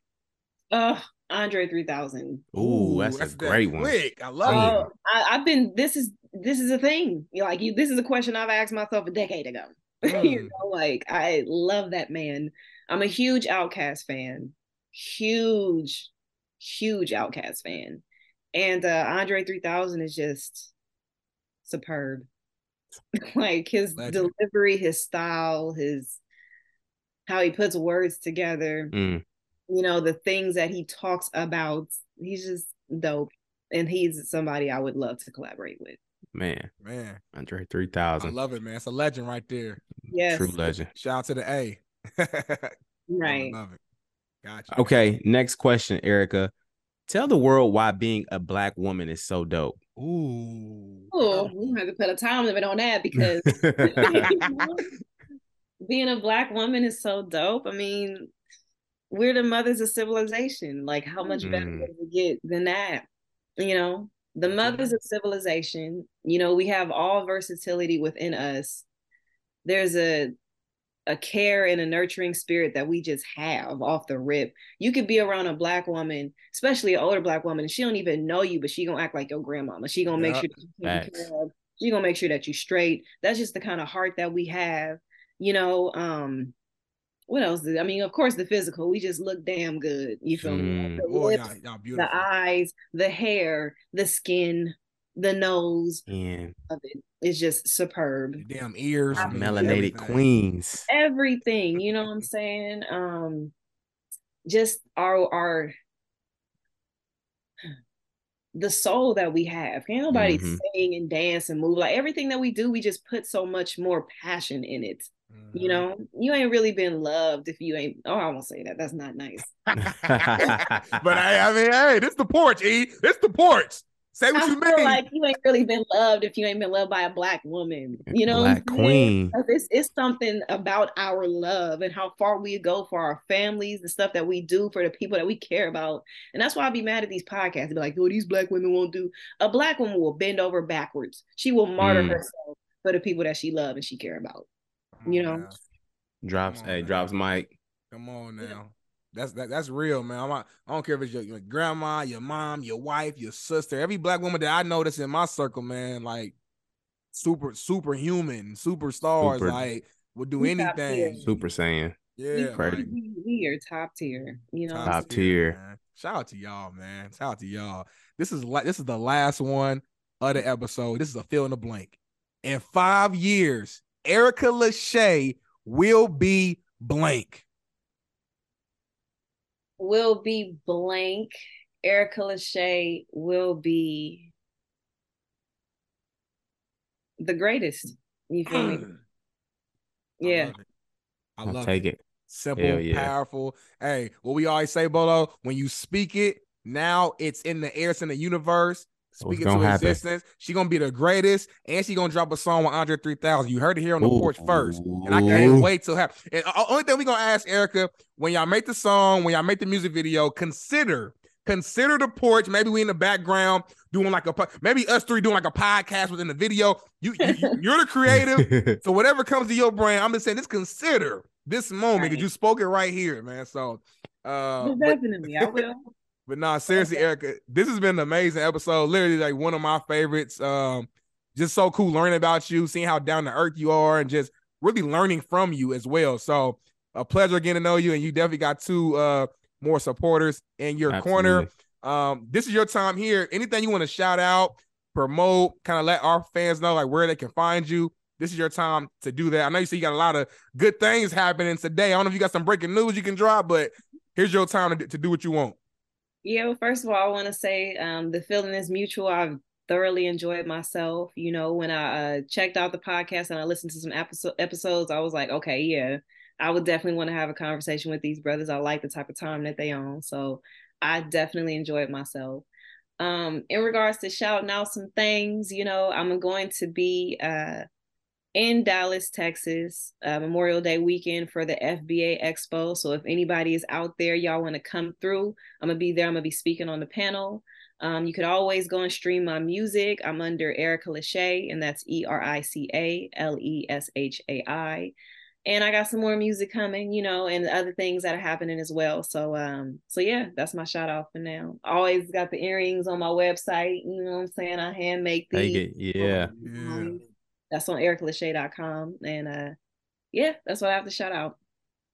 Ugh, Andre three thousand. Ooh, that's, that a great one. Quick, I love Damn. it. Oh, I, I've been. This is this is a thing. You know, Like you, this is a question I've asked myself a decade ago. you Mm. know, like I love that man. I'm a huge OutKast fan. Huge, huge OutKast fan. And uh Andre 3000 is just superb. like his Legend. delivery, his style, his how he puts words together, Mm, you know, the things that he talks about. He's just dope. And he's somebody I would love to collaborate with. man, Man, Andre 3000. I love it, man. It's a legend right there. Yes. True legend. Shout out to the A. Right. Love it. Gotcha. Okay, next question, Erica. Tell the world why being a black woman is so dope. Ooh. Oh, we don't have to put a time limit on that because being a black woman is so dope. I mean, we're the mothers of civilization. Like, how much better Mm. does it get than that? You know, the mothers of civilization. You know, we have all versatility within us. There's a a care and a nurturing spirit that we just have off the rip. You could be around a black woman, especially an older black woman, and she don't even know you, but she gonna act like your grandmama. She gonna make sure that you taken care of. She gonna make sure that you straight. That's just the kind of heart that we have. You know, um, what else? Did, I mean, of course, the physical. We just look damn good. You feel me? Like Mm. the Oh, lips, y'all, y'all the eyes, the hair, the skin, the nose and of it is just superb. The damn ears. Man, melanated everything. queens. everything you know what i'm saying um just our our the soul that we have can't nobody Mhm. sing and dance and move like everything that we do we just put so much more passion in it you Mhm. know you ain't really been loved if you ain't oh i won't say that that's not nice but I, I mean, hey, this the porch, E. This the porch. Say what I you mean. like you ain't really been loved if you ain't been loved by a black woman you know Black queen. It's, it's something about our love and how far we go for our families, the stuff that we do for the people that we care about. And that's why I'd be mad at these podcasts. Be like, oh, these black women won't do. A black woman will bend over backwards. She will martyr Mm. herself for the people that she love and she care about. Come you know. now. Drops, Come on, hey, man. drops mic. Come on now. That's that, that's real, man. I'm not, I don't care if it's your, your grandma, your mom, your wife, your sister. Every black woman that I know that's in my circle, man, like super superhuman, superstars, Super- like would do anything. Super Saiyan. Yeah, Crazy. We, we are top tier. You know, Top tier. man. Shout out to y'all, man. Shout out to y'all. This is like this is the last one of the episode. This is a fill in the blank. In five years, Erica Leshai will be blank. will be blank. Erica Leshai will be the greatest. You feel me? Yeah. I Yeah. love it. I I'll love take it. it. Simple, yeah. powerful. Hey, what we always say, Bolo, when you speak it, now it's in the air, it's in the universe. Speak it to happen? existence. She gonna be the greatest, and she gonna drop a song with Andre 3000. You heard it here on the Ooh. porch first, and I can't wait to have. And the only thing we gonna ask Erica when y'all make the song, when y'all make the music video, consider consider the porch. Maybe we in the background doing like a maybe us three doing like a podcast within the video. You, you you're the creative, so whatever comes to your brain, I'm just saying, just consider this moment because Right. you spoke it right here, man. So, uh, but, Definitely, I will. But nah, seriously, Erica, this has been an amazing episode. Literally, like one of my favorites. Um, just so cool learning about you, seeing how down to earth you are, and just really learning from you as well. So, a pleasure getting to know you, and you definitely got two uh more supporters in your corner. Um, this is your time here. Anything you want to shout out, promote, kind of let our fans know like where they can find you. This is your time to do that. I know you see you got a lot of good things happening today. I don't know if you got some breaking news you can drop, but here's your time to, to do what you want. Yeah, well, first of all, I want to say um, the feeling is mutual. I've thoroughly enjoyed myself. You know, when I uh, checked out the podcast and I listened to some episode, episodes, I was like, okay, yeah, I would definitely want to have a conversation with these brothers. I like the type of time that they own. So I definitely enjoyed myself. Um, in regards to shouting out some things, you know, I'm going to be uh, in Dallas, Texas, uh, Memorial Day weekend for the FBA Expo. So if anybody is out there, y'all want to come through, I'm gonna be there. I'm gonna be speaking on the panel. Um, you could always go and stream my music. I'm under Erica Leshai, and that's E R I C A L E S H A I. And I got some more music coming, you know, and other things that are happening as well. So, um, so yeah, that's my shout out for now. Always got the earrings on my website. You know what I'm saying? I hand make Take these. it. Yeah. Yeah. That's on ericaleshai.com. And uh yeah, that's what I have to shout out.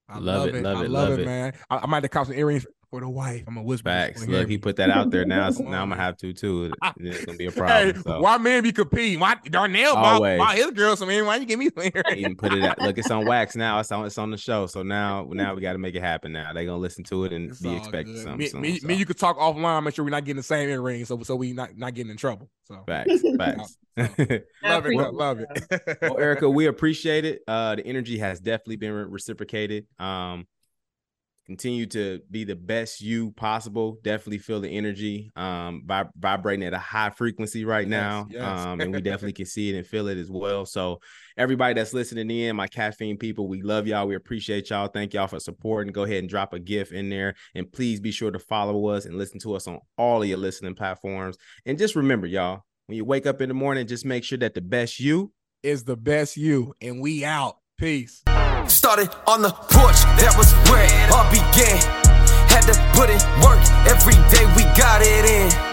I Love it, love I it, love, love it, it. man. I, I might have caught some earrings for the wife. I'm a whisper. Facts. Gonna hear Look, he put that out there. Now, now I'm gonna have to too. It's gonna be a Hey, problem. so. why men be competing? Why Darnell bought, Always. bought his girl some earrings? Why you give me some He earrings? even put it out. Look, it's on wax now. It's on. It's on the show. So now, now we got to make it happen. Now they gonna listen to it and It's be expecting good. something. Me, soon, me, so. me, you could talk offline. Make sure we're not getting the same earrings, so so we not not getting in trouble. So Facts. Facts. I love it, appreciate love it. well, Erica, we appreciate it. Uh, the energy has definitely been re- reciprocated. Um, continue to be the best you possible. Definitely feel the energy um vib- vibrating at a high frequency right now. yes. Um, and we definitely can see it and feel it as well. So everybody that's listening in, my caffeine people, we love y'all. We appreciate y'all. Thank y'all for supporting. Go ahead and drop a GIF in there. And please be sure to follow us and listen to us on all of your listening platforms. And just remember, y'all, when you wake up in the morning, just make sure that the best you is the best you, and we out. Peace. Started on the porch, that was where it all began. Had to put in work, every day we got it in.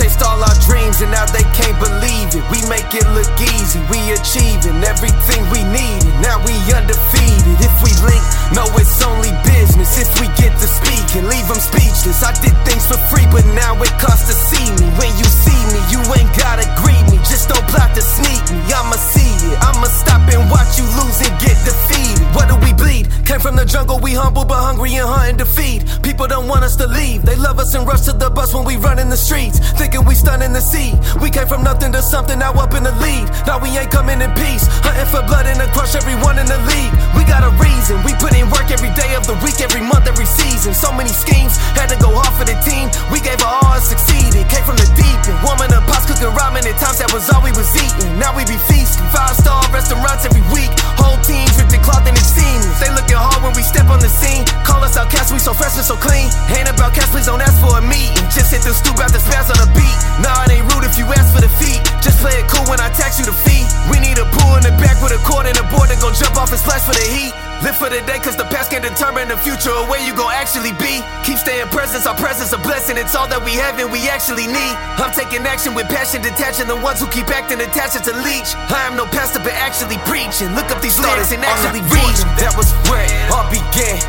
Chased all our dreams and now they can't believe it. We make it look easy, we achieving everything we needed. Now we undefeated. If we link, no, it's only business. If we get to speak and leave them speechless. I did things for free, but now it costs to see me. When you see me, you ain't gotta greet me. Just don't plot to sneak me. I'ma see it, I'ma stop and watch you lose and get defeated. What do we bleed? Came from the jungle, we humble but hungry and hunting to feed. People don't want us to leave. They love us and rush to the bus when we run in the streets. Thinking we stunning the sea. We came from nothing to something, now up in the lead. Now we ain't coming in peace. Hunting for blood and to crush everyone in the league. We got a reason. We put in work every day of the week, every month, every season. So many schemes had to go off for the team. We gave our all and succeeded. Came from the deep end. Woman up, pots cooking ramen at times that was all we was eating. Now we be feasting. Five star restaurants every week. Whole teams dripped in cloth and it's seamless. They looking hard when we step on the scene. Call us outcasts, we so fresh and so clean. Ain't about cash, please don't ask for a meeting. Just hit the stoop out the spaz on the beat. Nah, it ain't rude if you ask for the feet. Just play it cool when I tax you the fee. We need a pool in the back with a cord and a board to go jump off and splash for the heat. Live for the day, cause the past can't determine the future or where you gon' actually be. Keep staying present, our presence a blessing. It's all that we have and we actually need. I'm taking action with passion, detaching the ones who keep acting attached to leech. I am no pastor, but actually preaching. Look up these lyrics and actually read. That was where it all began.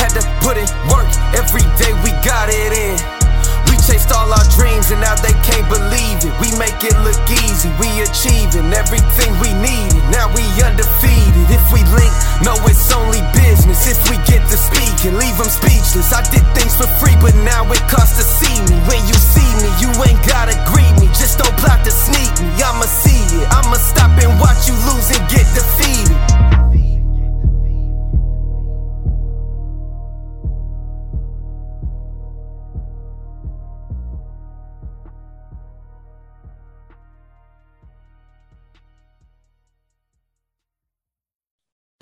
Had to put in work, every day we got it in. Chased all our dreams and now they can't believe it. We make it look easy, we achieving everything we needed. Now we undefeated. If we link, no, it's only business. If we get to speak and leave them speechless. I did things for free, but now it costs to see me. When you see me, you ain't gotta greet me. Just don't plot to sneak me. I'ma see it, I'ma stop and watch you lose and get defeated.